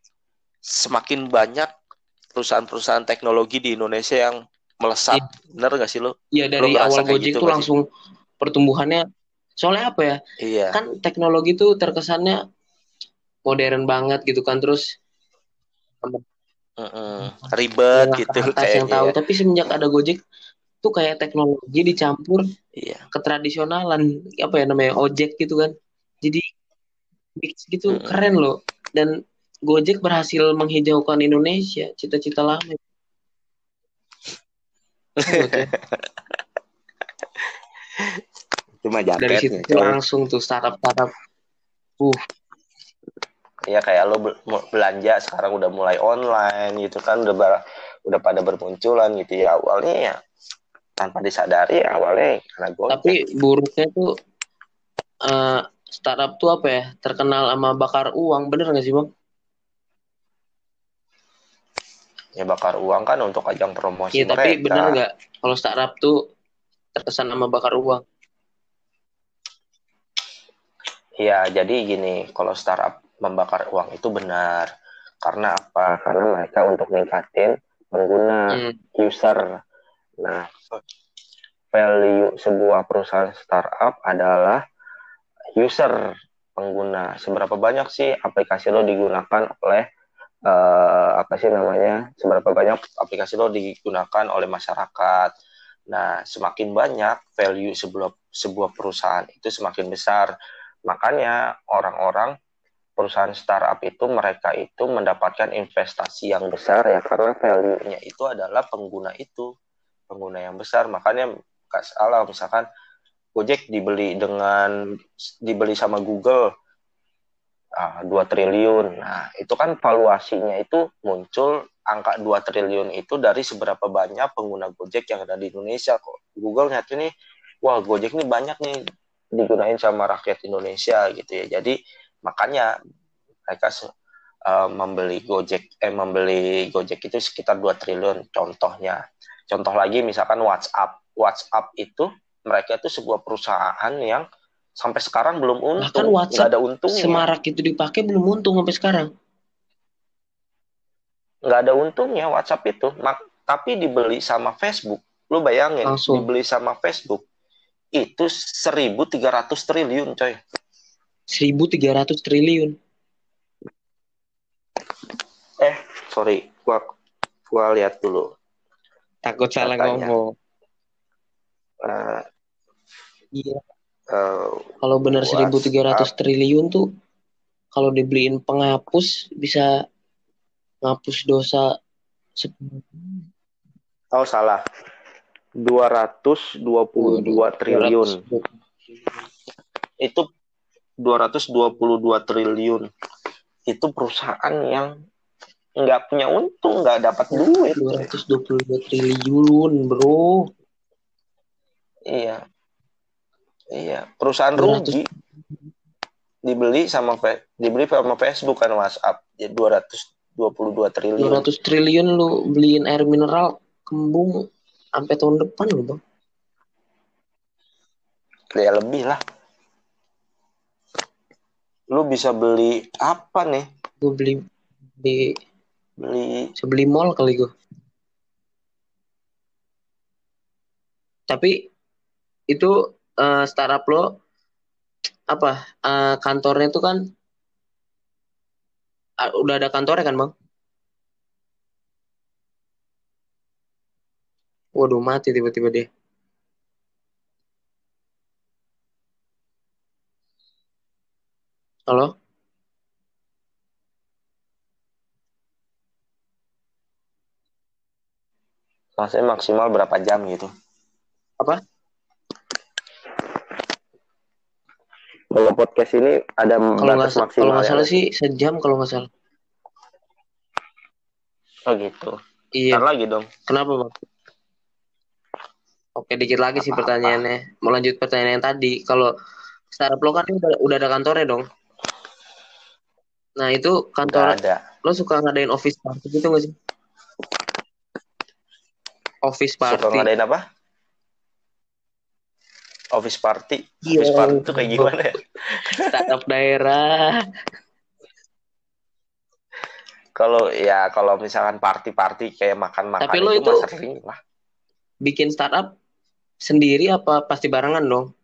semakin banyak perusahaan-perusahaan teknologi di Indonesia yang melesat. Bener gak sih lu? Iya dari ngerasa awal Gojek gitu sih? langsung pertumbuhannya soalnya apa ya? Iya. Kan teknologi tuh terkesannya modern banget gitu kan terus Mm-mm. Ribet menengah gitu ke atas yang kayaknya. tahu ya. tapi semenjak ada Gojek tuh kayak teknologi dicampur Iya. ketradisionalan apa ya namanya ojek gitu kan jadi mix gitu Mm-mm. keren loh dan Gojek berhasil menghijaukan Indonesia cita-cita lama ya. Cuma dari jaket situ tuh langsung tuh startup startup uh Iya kayak lo belanja sekarang udah mulai online gitu kan udah bar- udah pada bermunculan gitu ya. Awalnya ya tanpa disadari ya awalnya karena gue tapi buruknya tuh eh, startup tuh apa ya terkenal sama bakar uang bener gak sih bang? Ya bakar uang kan untuk ajang promosi Iya tapi mereka. bener nggak kalau startup tuh terkesan sama bakar uang? Iya, jadi gini, kalau startup membakar uang itu benar. Karena apa? Karena mereka untuk ningkatin pengguna Hmm. user. Nah, value sebuah perusahaan startup adalah user pengguna. Seberapa banyak sih aplikasi lo digunakan oleh eh, apa sih namanya? Seberapa banyak aplikasi lo digunakan oleh masyarakat? Nah, semakin banyak value sebuah sebuah perusahaan itu semakin besar. Makanya orang-orang perusahaan startup itu mereka itu mendapatkan investasi yang besar ya karena value-nya itu adalah pengguna itu pengguna yang besar. Makanya nggak salah misalkan Gojek dibeli dengan dibeli sama Google ah, 2 triliun. Nah itu kan valuasinya itu muncul angka 2 triliun itu dari seberapa banyak pengguna Gojek yang ada di Indonesia. Kok Google nyat ini wah Gojek ini banyak nih digunain sama rakyat Indonesia gitu ya. Jadi makanya mereka uh, membeli Gojek eh membeli Gojek itu sekitar 2 triliun contohnya. Contoh lagi misalkan WhatsApp. WhatsApp itu mereka itu sebuah perusahaan yang sampai sekarang belum untung. Bahkan WhatsApp ada untungnya. semarak itu dipakai belum untung sampai sekarang. Nggak ada untungnya WhatsApp itu. Mak tapi dibeli sama Facebook. Lu bayangin Langsung. dibeli sama Facebook itu 1.300 triliun coy 1.300 triliun. Eh sorry gua gua lihat dulu. Takut salah ngomong. Uh, iya. uh, kalau benar 1.300 triliun tuh kalau dibeliin penghapus bisa ngapus dosa Oh salah. 222 dua triliun. Itu 222 triliun. Itu perusahaan yang nggak punya untung, nggak dapat duit. 222 triliun, bro. Iya. Iya, perusahaan 200. rugi. Dibeli sama dibeli sama Facebook kan WhatsApp. Ya 222 triliun. 200 triliun lu beliin air mineral kembung sampai tahun depan loh bang ya lebih lah lu bisa beli apa nih? Gue beli di beli bisa beli mall kali gue tapi itu uh, startup lo apa uh, kantornya itu kan uh, udah ada kantornya kan bang? Waduh, mati tiba-tiba dia. Halo? Maksudnya maksimal berapa jam gitu? Apa? Kalau podcast ini ada kalau batas maksimal. Kalau nggak salah ya? sih sejam kalau nggak salah. Oh gitu. Iya. Ntar lagi dong. Kenapa bang? Oke, dikit lagi sih pertanyaannya. Mau lanjut pertanyaan yang tadi. Kalau startup lo kan udah, udah ada kantornya dong. Nah, itu kantor ada. Lo suka ngadain office party gitu gak sih? Office party. Suka ngadain apa? Office party. Iya. Office party itu kayak gimana ya? Startup daerah. Kalau ya kalau misalkan party-party kayak makan-makan Tapi lo itu, itu sering lah. Bikin startup sendiri apa pasti barengan dong?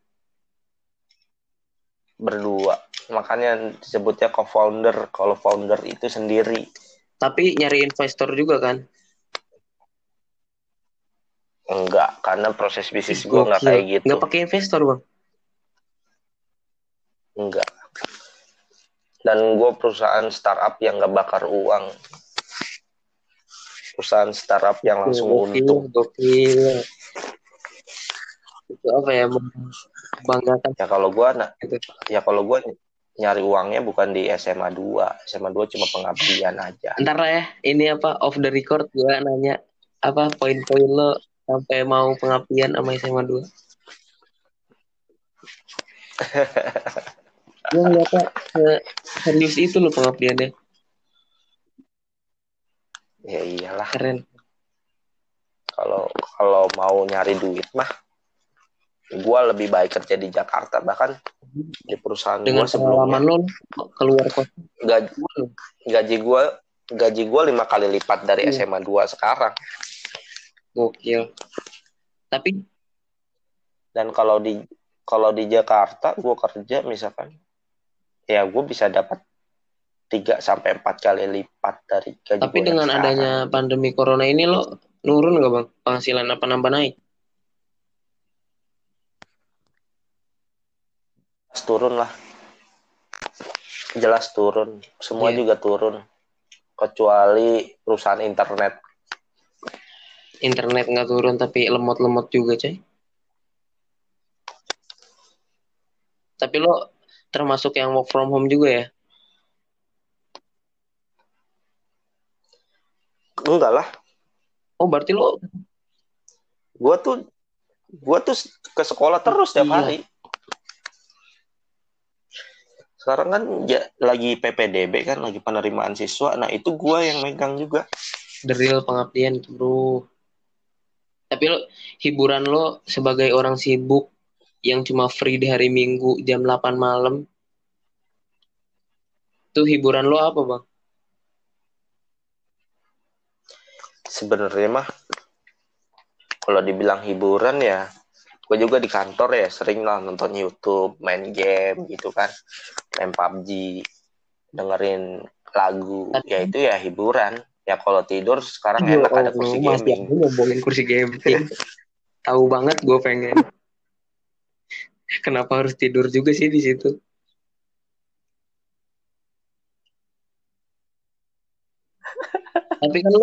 Berdua. Makanya disebutnya co-founder. Kalau founder itu sendiri. Tapi nyari investor juga kan? Enggak, karena proses bisnis gue nggak kayak gitu. Nggak pakai investor bang? Enggak. Dan gue perusahaan startup yang nggak bakar uang. Perusahaan startup yang langsung gokil, untung. Gokil itu apa ya membanggakan ya kalau gua nah gitu. ya kalau gua nyari uangnya bukan di SMA 2 SMA 2 cuma pengabdian aja. Ntar lah ya ini apa off the record gua nanya apa poin-poin lo sampai mau pengabdian sama SMA 2 gue ngeliatnya serius itu lo pengabdiannya. Ya iyalah. Keren. Kalau kalau mau nyari duit mah gue lebih baik kerja di Jakarta bahkan di perusahaan dengan gua sebelumnya lo keluar kos gaji gaji gue gaji gue lima kali lipat dari hmm. SMA 2 sekarang. Gokil. Tapi? Dan kalau di kalau di Jakarta gue kerja misalkan ya gue bisa dapat tiga sampai empat kali lipat dari gaji tapi dengan adanya pandemi corona ini lo nurun gak bang? Penghasilan apa nambah naik turun lah. Jelas turun. Semua yeah. juga turun. Kecuali perusahaan internet. Internet nggak turun tapi lemot-lemot juga coy. Tapi lo termasuk yang work from home juga ya? Enggak lah. Oh berarti lo gua tuh gua tuh ke sekolah terus setiap iya. hari sekarang kan ya, lagi PPDB kan lagi penerimaan siswa. Nah itu gue yang megang juga. Real pengabdian bro. Tapi lo hiburan lo sebagai orang sibuk yang cuma free di hari Minggu jam 8 malam itu hiburan lo apa bang? Sebenarnya mah kalau dibilang hiburan ya gue juga di kantor ya sering lah nonton YouTube, main game gitu kan, main PUBG, dengerin lagu, ya itu ya hiburan. Ya kalau tidur sekarang enak ada kursi mas, gaming. Ngomongin kursi gaming. Tahu banget gue pengen. Kenapa harus tidur juga sih di situ? Tapi kan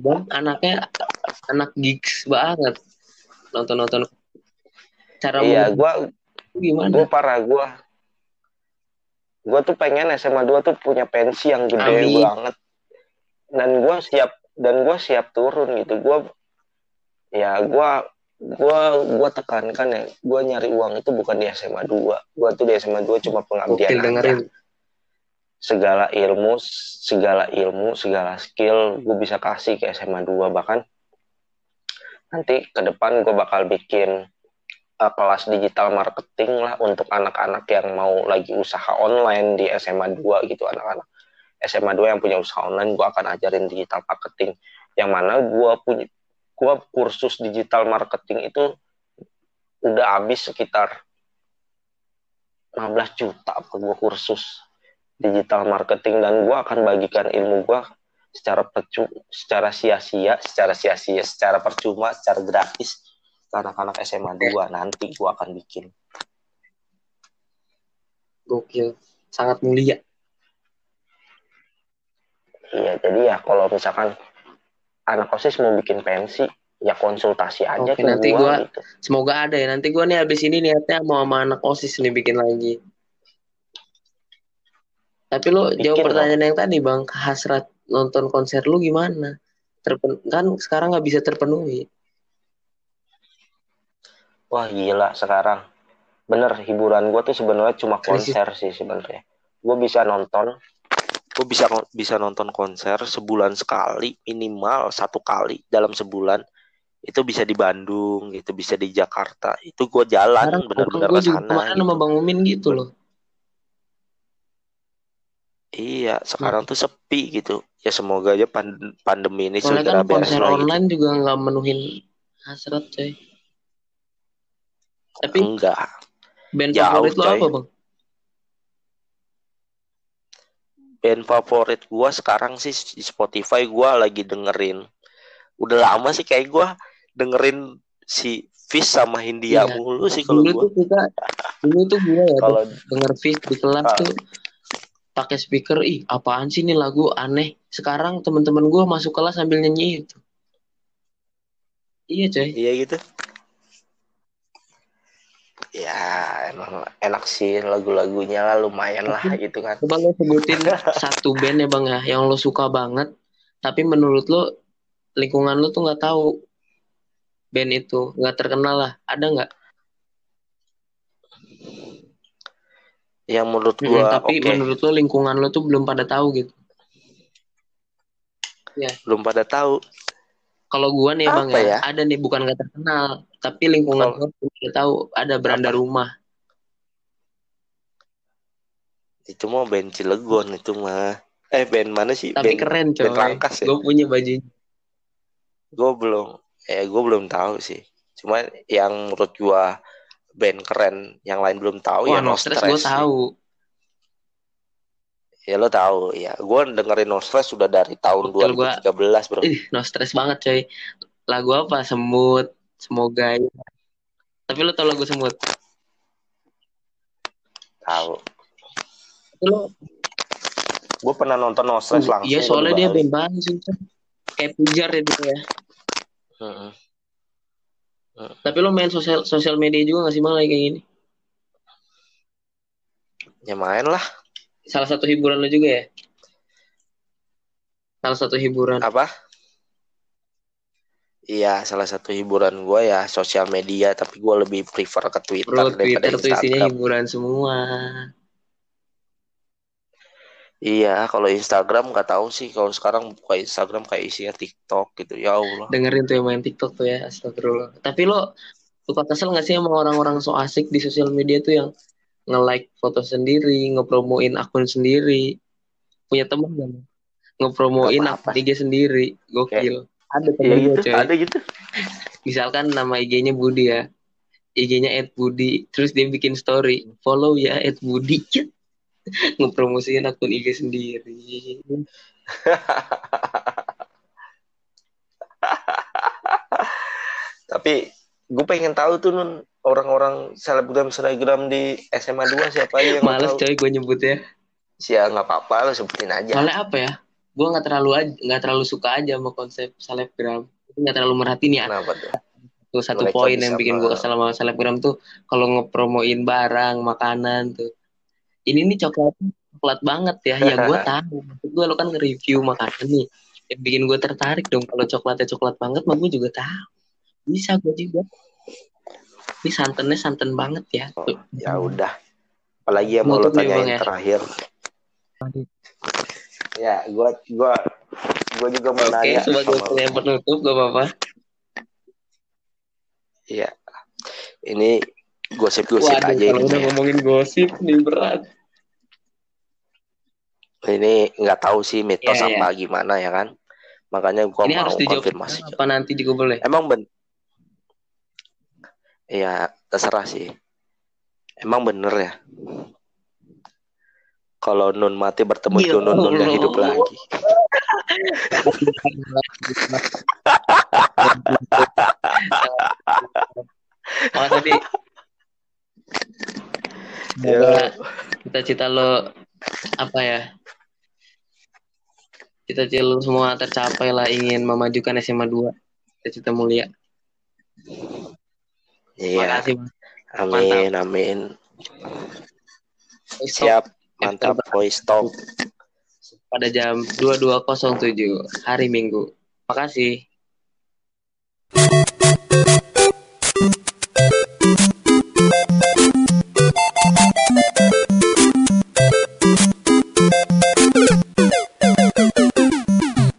bang, anaknya anak gigs banget nonton-nonton cara iya gue gimana? gue parah gue gue tuh pengen SMA 2 tuh punya pensi yang gede Amin. banget. Dan gue siap dan gue siap turun gitu. Gue ya gue gue gue tekankan ya gue nyari uang itu bukan di SMA 2 gue tuh di SMA 2 cuma pengabdian aja. segala ilmu segala ilmu segala skill gue bisa kasih ke SMA 2 bahkan nanti ke depan gue bakal bikin uh, kelas digital marketing lah untuk anak-anak yang mau lagi usaha online di SMA 2 gitu anak-anak SMA 2 yang punya usaha online gue akan ajarin digital marketing. Yang mana gue punya gue kursus digital marketing itu udah habis sekitar 15 juta apa gue kursus digital marketing dan gue akan bagikan ilmu gue secara percu secara sia-sia secara sia-sia secara percuma secara gratis anak-anak SMA 2 nanti gua akan bikin. Gokil, sangat mulia. Iya, jadi ya kalau misalkan anak OSIS mau bikin pensi, ya konsultasi aja Oke, nanti gua, gua gitu. semoga ada ya. Nanti gua nih habis ini niatnya mau sama anak OSIS nih bikin lagi. Tapi lo jawab pertanyaan yang tadi bang, hasrat nonton konser lu gimana? Terpen kan sekarang nggak bisa terpenuhi wah gila sekarang bener hiburan gue tuh sebenarnya cuma konser sih sebenarnya gue bisa nonton gue bisa bisa nonton konser sebulan sekali minimal satu kali dalam sebulan itu bisa di Bandung gitu bisa di Jakarta itu gue jalan bener-bener ke sana gitu. sama Bang Umin gitu loh Iya, sekarang nah. tuh sepi gitu. Ya semoga aja pandemi ini Soalnya segera kan konser online juga nggak menuhin hasrat, coy. Tapi enggak. Band Jauh, favorit lo apa, Bang? Band favorit gua sekarang sih di Spotify gua lagi dengerin. Udah lama sih kayak gua dengerin si Fish sama Hindia iya. mulu sih kalau gua. Tuh kita, dulu tuh gua ya kalau denger Fish di kelas uh, tuh pakai speaker, ih apaan sih ini lagu aneh. Sekarang teman-teman gua masuk kelas sambil nyanyi itu. Iya coy. Iya gitu ya emang enak sih lagu-lagunya lah lumayan lah gitu kan. Coba lo sebutin satu band ya bang ya yang lo suka banget, tapi menurut lo lingkungan lo tuh nggak tahu band itu nggak terkenal lah, ada nggak? Yang menurut gua, hmm, tapi okay. menurut lo lingkungan lo tuh belum pada tahu gitu. Ya. Belum pada tahu. Kalau gua nih Apa bang ya, ya, ada nih bukan gak terkenal, tapi lingkungan oh. udah tahu ada beranda Apa? rumah. Itu mau band Cilegon itu mah. Eh band mana sih? Tapi band, keren coy. Band ya. Gue punya bajunya. Gue belum, eh gue belum tahu sih. Cuma yang menurut gua band keren, yang lain belum tahu Wah, ya No Stress. Gue tahu Ya lo tahu ya, gue dengerin No Stress sudah dari tahun Betul 2013 gua, bro. Ih, No Stress banget coy. Lagu apa? Semut, semoga. Ya. Tapi lo tau lagu Semut? Tahu. Lo gue pernah nonton No Stress uh, langsung. Iya soalnya dia band banget sih. Kayak pujar ya dia ya. Hmm. Hmm. Tapi lo main sosial sosial media juga gak sih malah kayak gini? Ya main lah salah satu hiburan lo juga ya? Salah satu hiburan. Apa? Iya, salah satu hiburan gue ya sosial media, tapi gue lebih prefer ke Twitter Bro, Twitter tuh isinya hiburan semua. Iya, kalau Instagram nggak tahu sih. Kalau sekarang buka Instagram kayak isinya TikTok gitu. Ya Allah. Dengerin tuh yang main TikTok tuh ya, astagfirullah. Tapi lo suka kesel gak sih sama orang-orang so asik di sosial media tuh yang nge-like foto sendiri, ngepromoin akun sendiri. Punya temen gak? Ngepromoin akun apa-apa. IG sendiri. Gokil. Ada gue gitu, coy. ada gitu. Misalkan nama IG-nya Budi ya. IG-nya Budi. Terus dia bikin story. Follow ya Budi. Ngepromosiin akun IG sendiri. Tapi gue pengen tahu tuh nun orang-orang selebgram selebgram di SMA 2 siapa aja yang Males coy gue nyebutnya. Sih ya nggak apa-apa lo sebutin aja. Soalnya apa ya? Gue nggak terlalu nggak terlalu suka aja sama konsep selebgram. Nggak terlalu merhatiin ya. Kenapa tuh? Tuh satu Mereka poin yang bikin gue kesel sama selebgram tuh kalau ngepromoin barang, makanan tuh. Ini nih coklat coklat banget ya. Ya gue tahu. Maksud gue lo kan nge-review makanan nih. Yang bikin gue tertarik dong kalau coklatnya coklat banget, mah gue juga tahu. Bisa gue juga. Ini santannya santan banget ya. Tuh. Ya udah. Apalagi yang mau lo tanyain ya. terakhir. Ya, gua gua gua juga mau Oke, nanya sebagai yang penutup gak apa-apa. Iya. Ini gosip-gosip Waduh, aja kalau ini. udah ya. ngomongin gosip nih berat. Ini nggak tahu sih mitos Iya, apa gimana ya kan. Makanya gua Ini mau harus konfirmasi. apa nanti juga boleh? Emang ben Iya, terserah sih. Emang bener ya? Kalau Nun mati bertemu Ya Nun, Nun udah Allah. hidup lagi. Oh tadi Ya. cita-cita lo apa ya? Cita-cita lo semua tercapai lah ingin memajukan SMA 2 cita-cita mulia. Terima Iya, kasih Mas. amin, amin. Siap, mantap voice talk. pada jam 22.07 hari Minggu. Makasih.